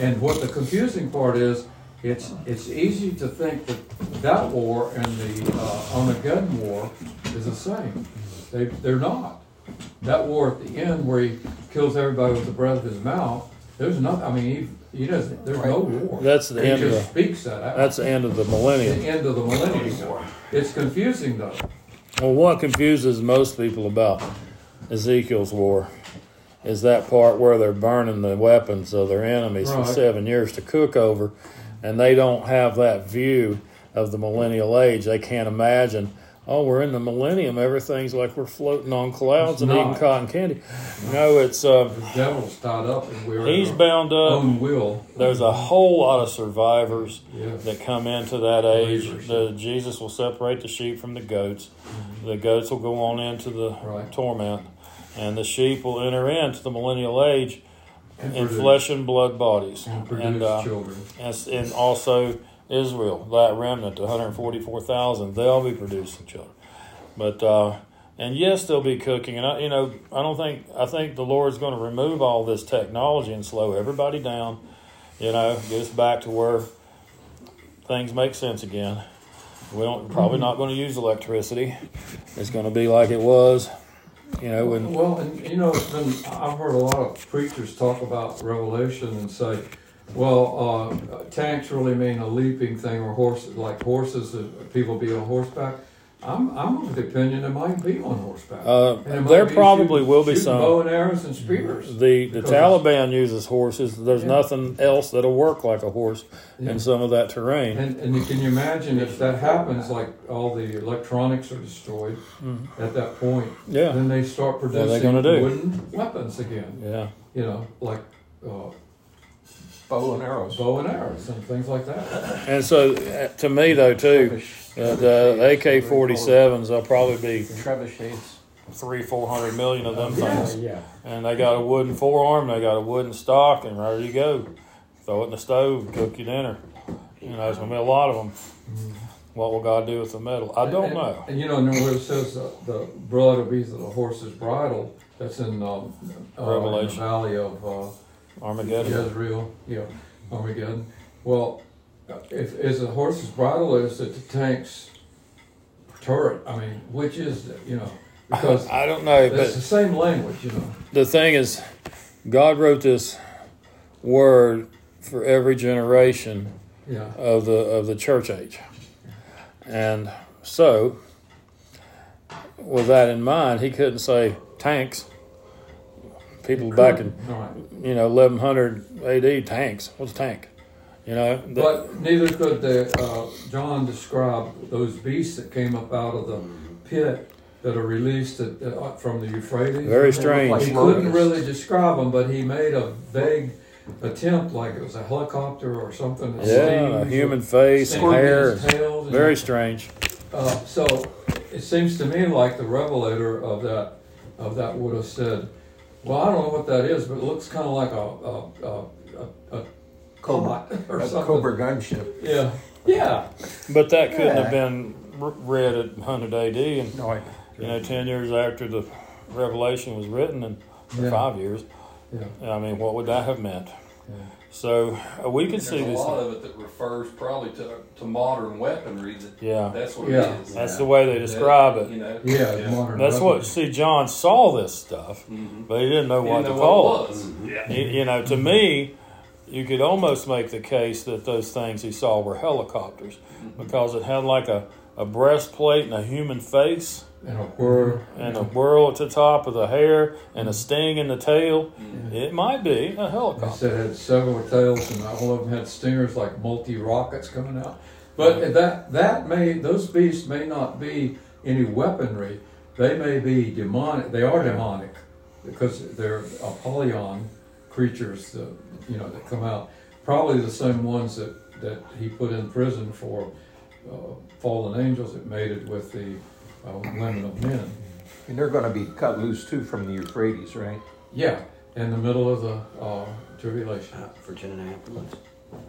And what the confusing part is, it's it's easy to think that that war and the uh, Armageddon war is the same. They they're not. That war at the end where he kills everybody with the breath of his mouth. There's not. I mean, he, he doesn't. There's no war. That's the he end of just the, speaks that out. that's the end of the millennium. the end of the millennium. It's confusing though. Well, what confuses most people about Ezekiel's war is that part where they're burning the weapons of their enemies for seven years to cook over, and they don't have that view of the millennial age. They can't imagine, oh, we're in the millennium, everything's like we're floating on clouds It's and not. eating cotton candy. No, it's uh, The devil's tied up and we're he's bound up. own will. There's a whole lot of survivors Yes. that come into that age. The Jesus will separate the sheep from the goats. The goats will go on into the Mm-hmm. Right. torment, and the sheep will enter into the millennial age And in flesh and blood bodies, And and uh, children. and, and also Israel, that remnant, 144,000, they'll be producing children. But uh, and yes, they'll be cooking, and I, you know, I don't think I think the Lord's going to remove all this technology and slow everybody down. You know, get us back to where things make sense again. We don't probably not going to use electricity. It's going to be like it was, you know, Well, and you know, been, I've heard a lot of preachers talk about Revelation and say, well, uh, tanks really mean a leaping thing or horses, like horses, people be on horseback. I'm, I'm of the opinion it might be on horseback. uh, And it might there probably shooting- will be some. bow and arrows and spears. The the Taliban uses horses. There's Yeah. nothing else that'll work like a horse Yeah. in some of that terrain. And, and you- can you imagine if that happens, like all the electronics are destroyed at that point, Mm-hmm. Yeah, then they start producing wooden weapons again. yeah. You know, like uh, Bow and arrows. bow and arrows and things like that. And so, uh, to me though, too, uh, the AK forty sevens, there'll probably be Trebuchets. three, four hundred million of them Yeah. things. Yeah. And they got a wooden forearm, they got a wooden stock, and ready to go. Throw it in the stove, cook your dinner. You know, there's gonna be a lot of them. What will God do with the metal? I don't and, know. And you know, and where it says uh, the blood will be the horse's bridle, that's in um, uh, in the Revelation. valley of uh, Armageddon. Jezreel, yeah, Armageddon. Well, uh, if is the horse's bridle or is it the tank's turret? I mean, which is it? You know, because I don't know, it's the same language. You know, the thing is, God wrote this word for every generation yeah. of the of the church age. And so with that in mind, he couldn't say tanks. People back in right. you know eleven hundred AD tanks. What's a tank? You know, the- But neither could the, uh, John describe those beasts that came up out of the pit that are released at, uh, from the Euphrates. very strange. He couldn't really describe them, but he made a vague attempt, like it was a helicopter or something. Yeah, a human face hair. tails and- Very strange. Uh, so it seems to me like the revelator of that of that would have said, "Well, I don't know what that is, but it looks kind of like a a, a, a, a Cobra. cobot or A something." Cobra gunship. Yeah, yeah. But that couldn't Yeah. have been r- read at 100 AD, and No, I, you know, 10 years after the Revelation was written in for Yeah. five years. Yeah, I mean, what would that have meant? yeah. So uh, we can There's see a this. lot of it that refers probably to, to modern weaponry that, Yeah, that's what Yeah. it is. that's the way they describe it. You know? Yeah, modern. That's what. weapons. See, John saw this stuff, Mhm. but he didn't know You what know to call what it. it was. Yeah. You, you know, to me, you could almost make the case that those things he saw were helicopters because it had like a, a breastplate and a human face And a whir. and a whirl at the top of the hair and a sting in the tail. It might be a They helicopter. said it had several tails, and all of them had stingers like multi rockets coming out. But that that may those beasts may not be any weaponry. They may be demonic. They are demonic because they're Apollyon creatures. That, you know that come out. Probably the same ones that that he put in prison for uh, fallen angels that mated with the uh, women of men. And they're gonna be cut loose too from the Euphrates, right? Yeah, in the middle of the uh, tribulation. Uh, For ten and a half months.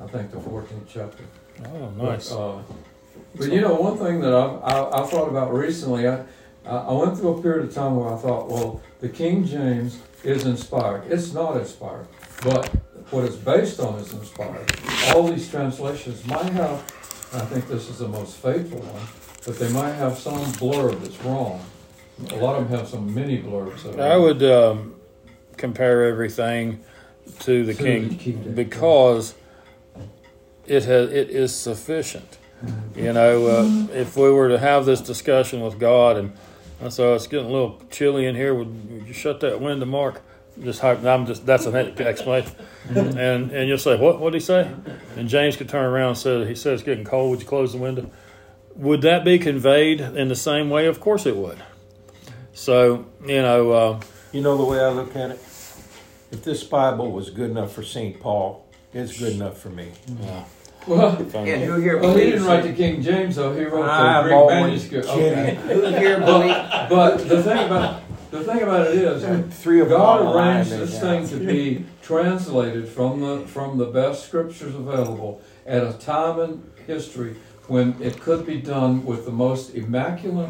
I think the 14th chapter. Oh, nice. But, uh, but you know, one thing that I've, I, I thought about recently, I, I I went through a period of time where I thought, well, the King James is inspired. It's not inspired, but what it's based on is inspired. All these translations might have, and I think this is the most faithful one, but they might have some blurb that's wrong. A lot of them have some mini blurbs. that I would um, compare everything to the To king the King because it has it is sufficient. You know, uh, if we were to have this discussion with God, and I saw it's getting a little chilly in here, would, would you shut that window, Mark? Just hype, I'm just that's an explanation, and and you'll say what what did he say? And James could turn around and say he says it's getting cold. Would you close the window? Would that be conveyed in the same way? Of course it would. So you know. Uh, You know the way I look at it? If this Bible was good enough for St. Paul, it's good enough for me. yeah. Well, And who here well, he didn't write the? King James, though. He wrote the I'm Greek manuscript. Okay. Who here believes? But the thing about the thing about it is, Three of them on the God arranged this have. thing to be translated from the from the best scriptures available at a time in history when it could be done with the most immaculate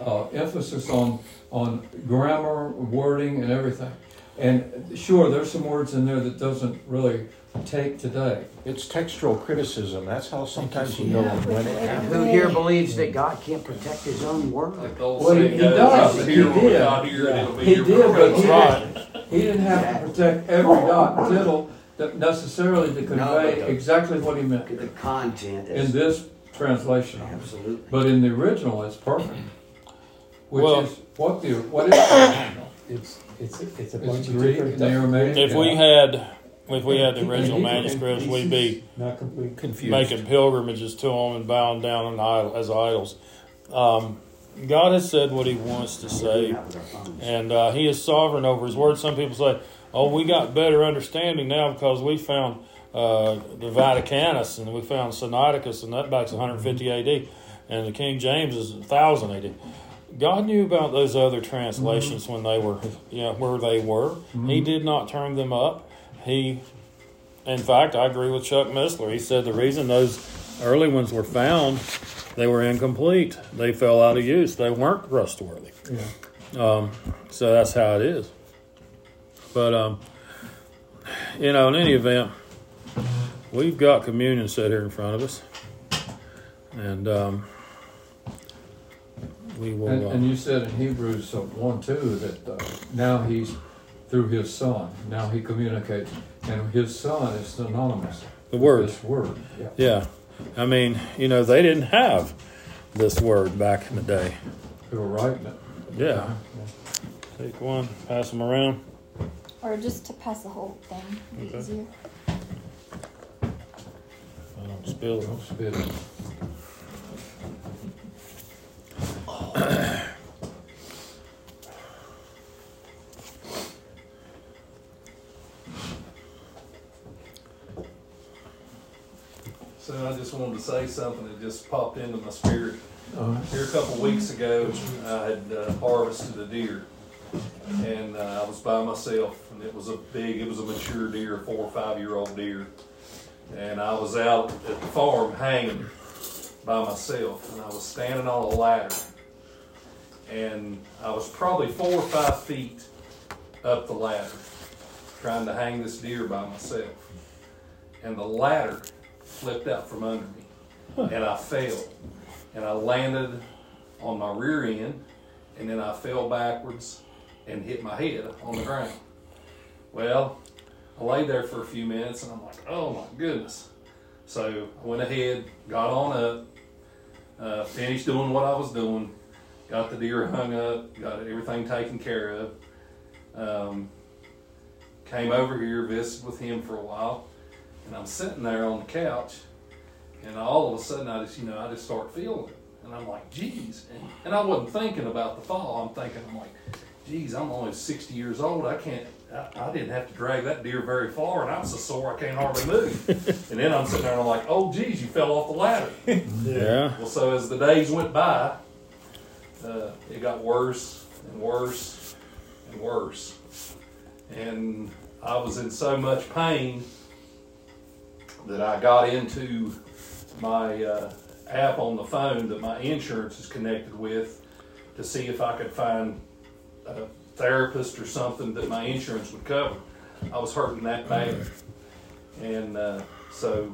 uh, emphasis on on grammar, wording, and everything. And sure, there's some words in there that doesn't really take today. It's textual criticism. That's how sometimes you know when it And who here believes that God can't protect His own word? Like Well, he- he does. He did. here, it'll He did, but he, didn't- he didn't have to protect every dot and tittle necessarily to convey but- exactly what he meant The content in is this translation. absolutely. But in the original, it's perfect. Which Well- is what the what is the original? It's it's it's a It's bunch of Greek different Aramaic. If we had, if we had the original And manuscripts, we'd be not complete. confused. making pilgrimages to them and bowing down on idol, as idols. Um, God has said what He wants to say, doing that with our phones. and uh, He is sovereign over His word. Some people say, "Oh, we got better understanding now because we found uh, the Vaticanus and we found Sinaiticus, and that back's 150 A.D. and the King James is 1000 A.D." God knew about those other translations when they were, you know, where they were. He did not turn them up. He, in fact, I agree with Chuck Missler. He said the reason those early ones were found, they were incomplete. They fell out of use. They weren't trustworthy. Yeah. Um, so that's how it is. But um, you know, in any event, we've got communion set here in front of us, and um, we will. And, uh, and you said in Hebrews uh, one two that uh, now he's through his son. Now he communicates, and his son is synonymous. the word, This word. Yeah. yeah. I mean, you know, they didn't have this word back in the day. They were writing it. Yeah. Take one, pass them around. Or just to pass the whole thing. Okay. easier. I don't spill. Don't spit. So I just wanted to say something that just popped into my spirit. Uh, Here a couple weeks ago, I had uh, harvested a deer, and uh, I was by myself, and it was a big, it was a mature deer, a four or five year old deer, and I was out at the farm hanging by myself, and I was standing on a ladder, and I was probably four or five feet up the ladder, trying to hang this deer by myself. And the ladder flipped out from under me, and I fell. And I landed on my rear end, and then I fell backwards and hit my head on the ground. Well, I lay there for a few minutes, and I'm like, oh my goodness. So I went ahead, got on up, uh, finished doing what I was doing, got the deer hung up, got everything taken care of. Um, came over here, visited with him for a while, and I'm sitting there on the couch, and all of a sudden I just, you know, I just start feeling it, and I'm like, geez, and, and I wasn't thinking about the fall. I'm thinking, I'm like, geez, I'm only 60 years old. I can't, I, I didn't have to drag that deer very far, and I'm so sore I can't hardly move. and then I'm sitting there and I'm like, oh, geez, you fell off the ladder. Yeah. Well, so as the days went by, uh, it got worse and worse and worse. And I was in so much pain that I got into my uh, app on the phone that my insurance is connected with to see if I could find a therapist or something that my insurance would cover. I was hurting that bad. And uh, so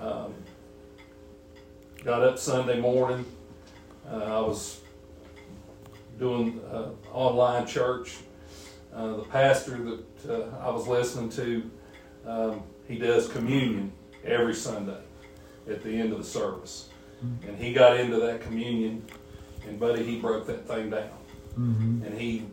um, got up Sunday morning. Uh, I was doing uh, online church. Uh, the pastor that uh, I was listening to, um, he does communion every Sunday at the end of the service. And he got into that communion, and buddy, he broke that thing down. And he,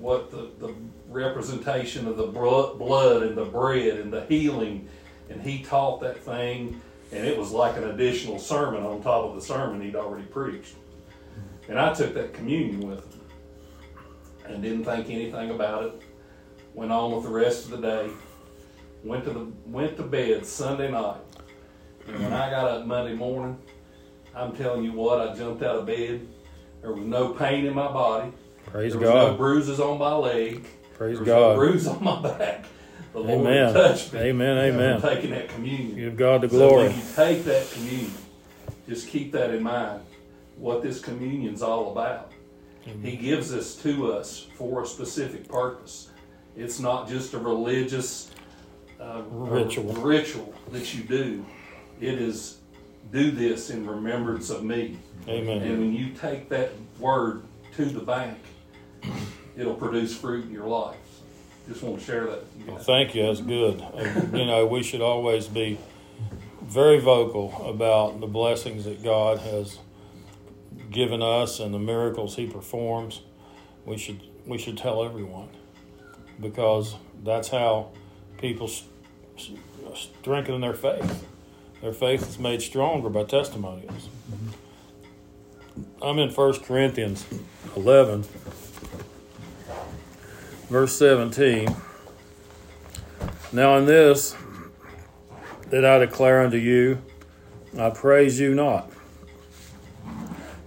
what the, the representation of the blood and the bread and the healing, and he taught that thing, and it was like an additional sermon on top of the sermon he'd already preached. And I took that communion with him and didn't think anything about it. Went on with the rest of the day. Went to the went to bed Sunday night. And when I got up Monday morning, I'm telling you what, I jumped out of bed. There was no pain in my body. Praise there was no God. bruises on my leg. Praise there was no God. bruise on my back. The Lord Amen. touched me. Amen. Amen. Taking that communion. Give God the So glory. when you take that communion, just keep that in mind. What this communion's all about. He gives this to us for a specific purpose. It's not just a religious uh, Ritual. ritual that you do. It is do this in remembrance of me. Amen. And when you take that word to the bank, it'll produce fruit in your life. Just want to share that with you Well, thank you. That's good. You know, we should always be very vocal about the blessings that God has given us and the miracles He performs. We should we should tell everyone because that's how people s- s- strengthen their faith. Their faith is made stronger by testimonials. Mm-hmm. I'm in 1 Corinthians 11, verse 17. Now, in this that I declare unto you, I praise you not,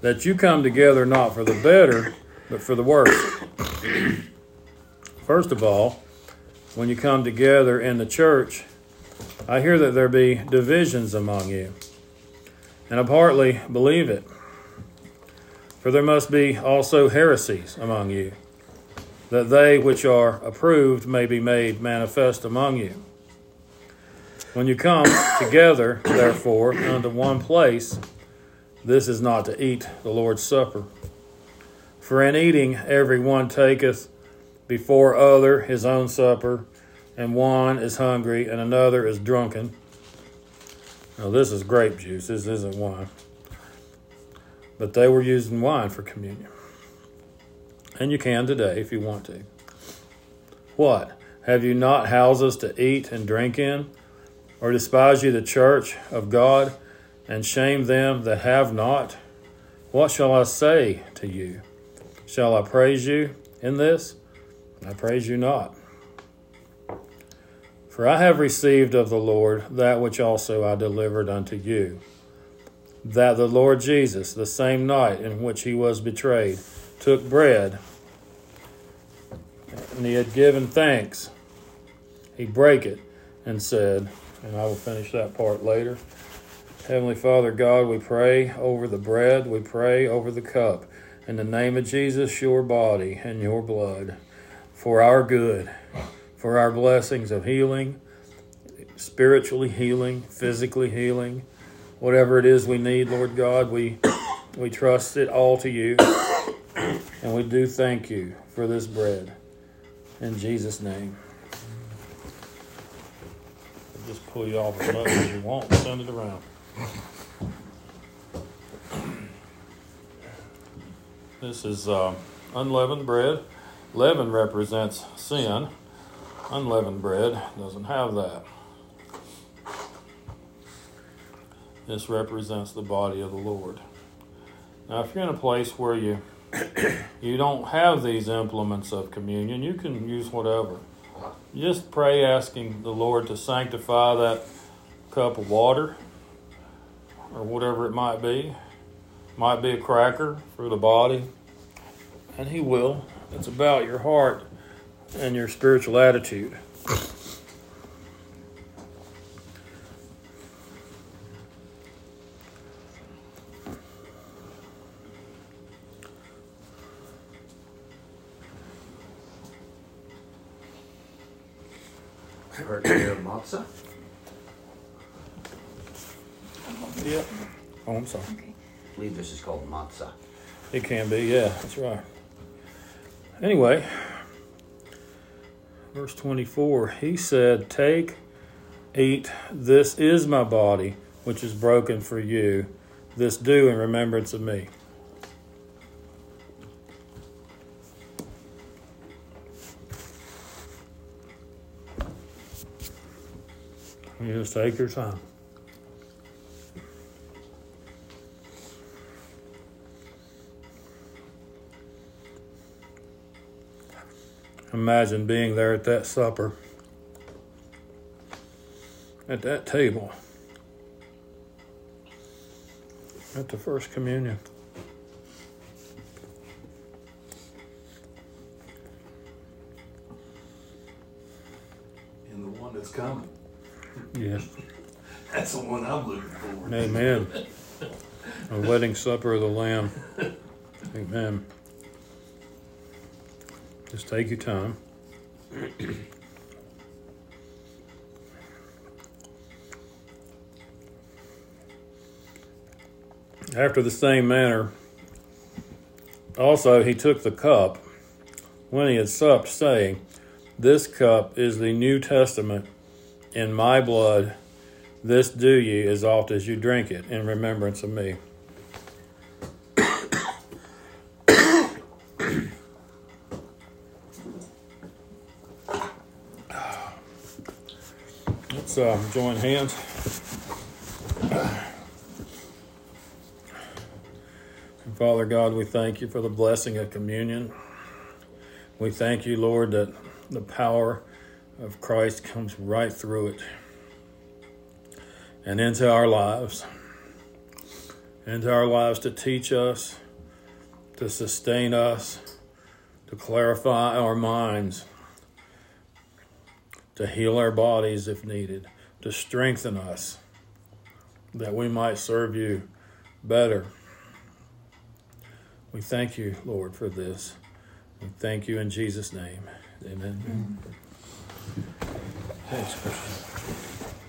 that you come together not for the better, but for the worse. First of all, when you come together in the church, I hear that there be divisions among you, and I partly believe it. For there must be also heresies among you that they which are approved may be made manifest among you. When you come together, therefore, unto one place, this is not to eat the Lord's Supper. For in eating, every one taketh before other his own supper, and one is hungry, and another is drunken. Now, this is grape juice, this isn't wine. But they were using wine for communion. And you can today if you want to. What? Have you not houses to eat and drink in? Or despise you the church of God and shame them that have not? What shall I say to you? Shall I praise you in this? I praise you not. For I have received of the Lord that which also I delivered unto you that the Lord Jesus, the same night in which he was betrayed, took bread, and he had given thanks. He brake it and said, and I will finish that part later. Heavenly Father God, we pray over the bread, we pray over the cup. in the name of Jesus, your body and your blood, for our good, for our blessings of healing, spiritually healing, physically healing, whatever it is we need, Lord God, we we trust it all to you. And we do thank you for this bread. In Jesus' name. I'll just pull you off as much as you want and send it around. This is uh, unleavened bread. Leaven represents sin. Unleavened bread doesn't have that. This represents the body of the Lord. Now, if you're in a place where you you don't have these implements of communion, you can use whatever. Just pray asking the Lord to sanctify that cup of water or whatever it might be. Might be a cracker for the body, and He will. It's about your heart and your spiritual attitude. Heard of matzah? Yep. Oh, I'm sorry. Okay. I believe this is called matzah. It can be, yeah, that's right. Anyway, verse 24, he said, Take, eat, this is my body, which is broken for you. This do in remembrance of me. Take your time. Imagine being there at that supper, at that table, at the first communion. Supper of the Lamb. Amen. Just take your time. After the same manner, also he took the cup when he had supped, saying, This cup is the New Testament in my blood. This do ye as oft as you drink it in remembrance of me. Let's uh, join hands. And Father God, we thank you for the blessing of communion. We thank you, Lord, that the power of Christ comes right through it and into our lives, into our lives to teach us, to sustain us, to clarify our minds, to heal our bodies if needed, to strengthen us, that we might serve you better. We thank you, Lord, for this. We thank you in Jesus' name. Amen. Thanks, Christian.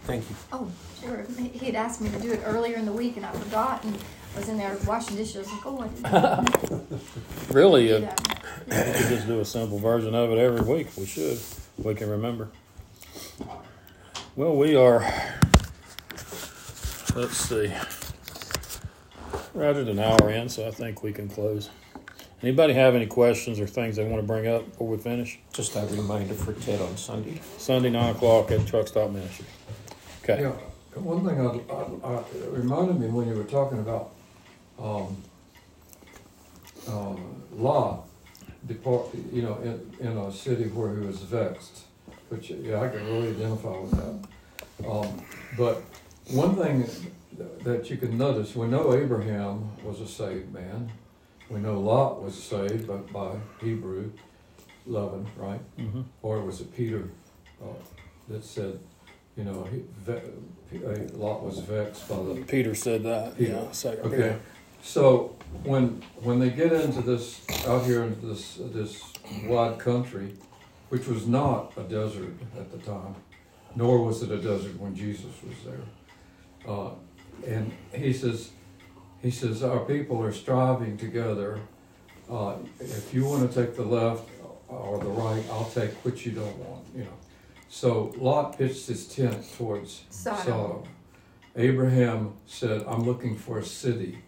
Thank you. Oh, sure. He had asked me to do it earlier in the week, and I forgot, and was in there washing dishes. Like, oh, I didn't Really, do uh, that. We could just do a simple version of it every week. We should. We can remember. Well, we are. Let's see. Right at an hour in, so I think we can close. Anybody have any questions or things they want to bring up before we finish? Just a reminder for Ted on Sunday. Sunday, 9 o'clock at Truck Stop Ministry. Okay. Yeah, one thing I, I, I, it reminded me when you were talking about, um, uh, Lot depart, you know, in, in a city where he was vexed, which, yeah, I can really identify with that. Um, but one thing that you can notice, we know Abraham was a saved man. We know Lot was saved by, by Hebrew, loving, right? hmm Or was it Peter uh, that said, you know, he, ve- uh, Lot was vexed by the. Peter said that. Peter. Yeah, second. Okay, So when when they get into this out here into this this wide country, which was not a desert at the time, nor was it a desert when Jesus was there, uh, and he says he says our people are striving together. Uh, if you want to take the left or the right, I'll take which you don't want. You know. So Lot pitched his tent towards Sodom. Sodom. Abraham said, I'm looking for a city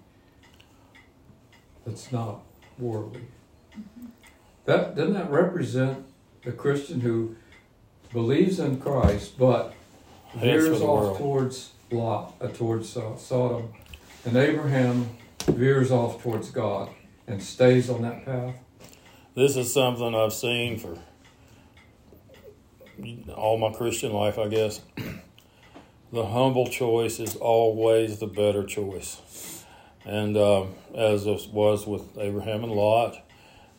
that's not worldly. That doesn't that represent the Christian who believes in Christ but veers off towards Lot, uh, towards uh, Sodom, and Abraham veers off towards God and stays on that path? This is something I've seen for all my Christian life, I guess. The humble choice is always the better choice. And um, as was with Abraham and Lot,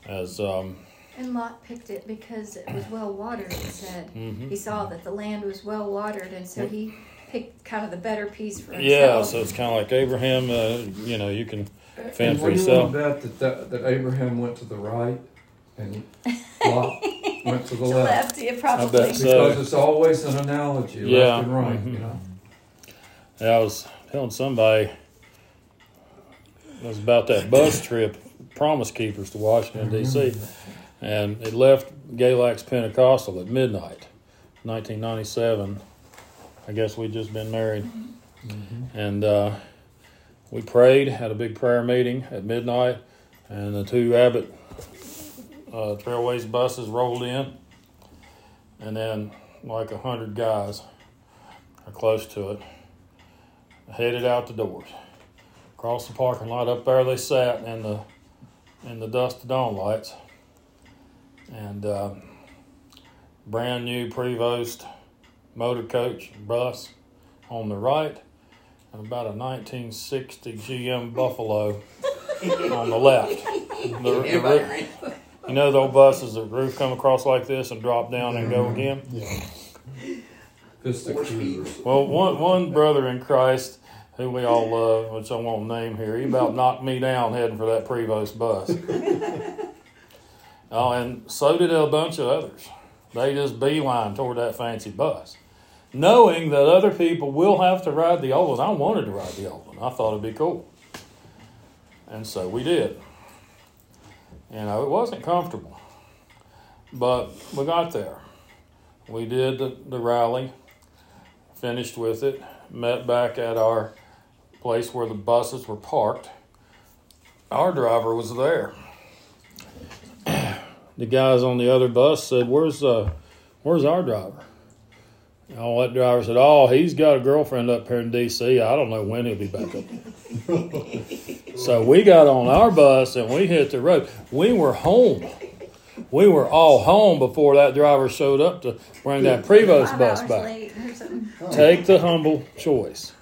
as um, And Lot picked it because it was well watered, it said. mhm. He saw that the land was well watered, and so he picked kind of the better piece for himself. yeah, so it's kind of like Abraham. Uh, you know, you can fend And for what do you yourself. bet that, that, that Abraham went to the right and Lot went to the To left? left, yeah, probably. bet so. Because it's always an analogy, Yeah. left and right, you Mhm. know. Yeah, I was telling somebody it was about that bus trip, Promise Keepers to Washington D.C. and it left Galax Pentecostal at midnight, 1997. I guess we'd just been married, and uh, we prayed, had a big prayer meeting at midnight, and the two Abbott uh, Trailways buses rolled in, and then like a hundred guys, or close to it headed out the doors. Across the parking lot, up there they sat in the in the dust of dawn lights, and uh, brand new Prevost motor coach bus on the right, and about a 1960 GM Buffalo on the left. The- the roo- you know those buses, the roof come across like this and drop down and go again. Vista Four Cruisers. speed. Well, one one brother in Christ who we all love, which I won't name here, he about knocked me down heading for that Prevost bus. oh, and so did a bunch of others. They just beeline toward that fancy bus, knowing that other people will have to ride the old one. I wanted to ride the old one. I thought it'd be cool, and so we did. You know, it wasn't comfortable, but we got there. We did the, the rally finished with it, met back at our place where the buses were parked. Our driver was there. The guys on the other bus said, "Where's uh, where's our driver?" Oh, that driver said, "Oh, he's got a girlfriend up here in D.C. I don't know when he'll be back up." so we got on our bus and we hit the road. We were home. We were all home before that driver showed up to bring that Prevost bus back. late or something. Take the humble choice.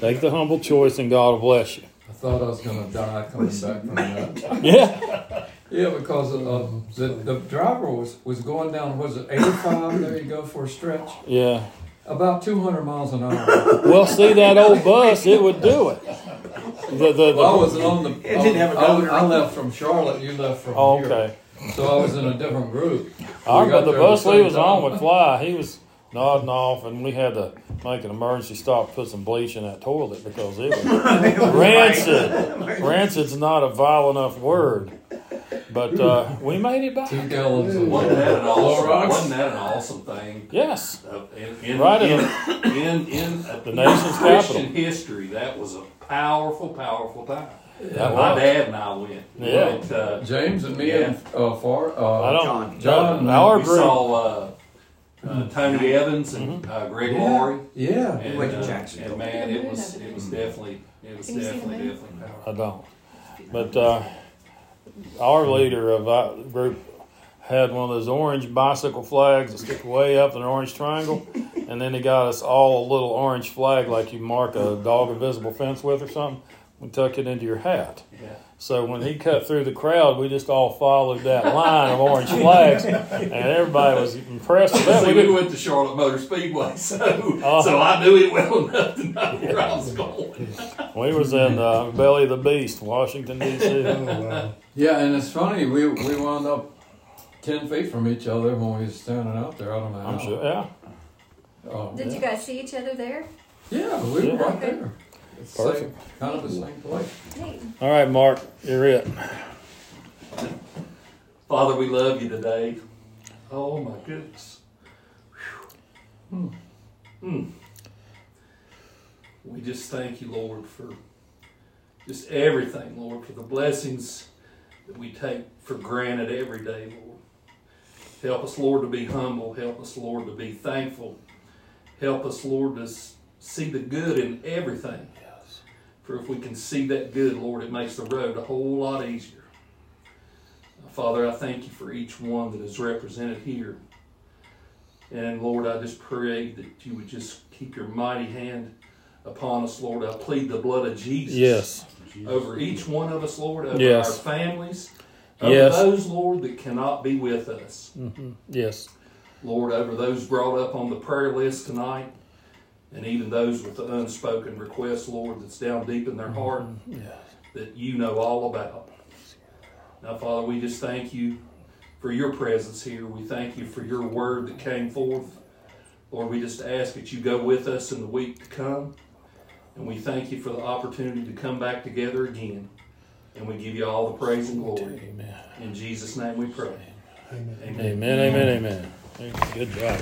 Take the humble choice, and God will bless you. I thought I was going to die coming back from that. Yeah, Yeah, because uh, the, the driver was, was going down, was it 85? There you go for a stretch. yeah. About 200 miles an hour. Well, see that old bus, it would do it. The, the, the, Well, I was on the. It didn't have a I, left from Charlotte. You left from oh, here. okay. So I was in a different group. Our, We but the bus the we same was on time. would fly. He was nodding off, and we had to make an emergency stop, put some bleach in that toilet because it was rancid. Rancid's not a vile enough word, but uh, we made it back. Two gallons of Wasn't that an awesome, Clorox. wasn't that an awesome thing? Yes, Uh, in, in, Right in in, in, in uh, The nation's Christian capital. history, that was a powerful, powerful time. that My was. dad and I went. We Yeah. went, uh, James and me Yeah. and uh, Far. Uh, I don't. John. John, our we group. saw uh, uh, Tony Evans and uh, Greg Yeah. Laurie. Yeah. And, went to uh, Jacksonville. And man, it was it was definitely it was Can you see the definitely movie? definitely powerful. I don't. But uh, our leader of our group had one of those orange bicycle flags that stick way up in an orange triangle, and then he got us all a little orange flag like you mark a dog invisible fence with or something. and tuck it into your hat. Yeah. So when he cut through the crowd, we just all followed that line of orange flags, and everybody was impressed with that. See, We we went to Charlotte Motor Speedway, so Uh-huh. so I knew it well enough to know where I was going. we was in uh, Belly of the Beast, Washington D.C. Yeah, and it's funny, we, we wound up ten feet from each other when we was standing out there, I don't know. I'm sure. Yeah, Oh, Did you guys see each other there? Yeah, we Yeah. were right there. It's the same- Perfect. Kind of the same place. All right, Mark, you're it. Father, we love you today. Oh my goodness. Whew. Hmm. Hmm. We just thank you, Lord, for just everything, Lord, for the blessings that we take for granted every day, Lord. Help us, Lord, to be humble. Help us, Lord, to be thankful. Help us, Lord, to see the good in everything. For if we can see that good, Lord, it makes the road a whole lot easier. Father, I thank you for each one that is represented here. And Lord, I just pray that you would just keep your mighty hand upon us, Lord. I plead the blood of Jesus Yes. over each one of us, Lord, over Yes. our families, over Yes. those, Lord, that cannot be with us. hmm Yes. Lord, over those brought up on the prayer list tonight, and even those with the unspoken request, Lord, that's down deep in their mm-hmm. heart Yes. that you know all about. Now, Father, we just thank you for your presence here. We thank you for your word that came forth. Lord, we just ask that you go with us in the week to come. And we thank you for the opportunity to come back together again. And we give you all the praise and glory. Amen. In Jesus' name we pray. Amen. Amen. Amen. Amen. Good job.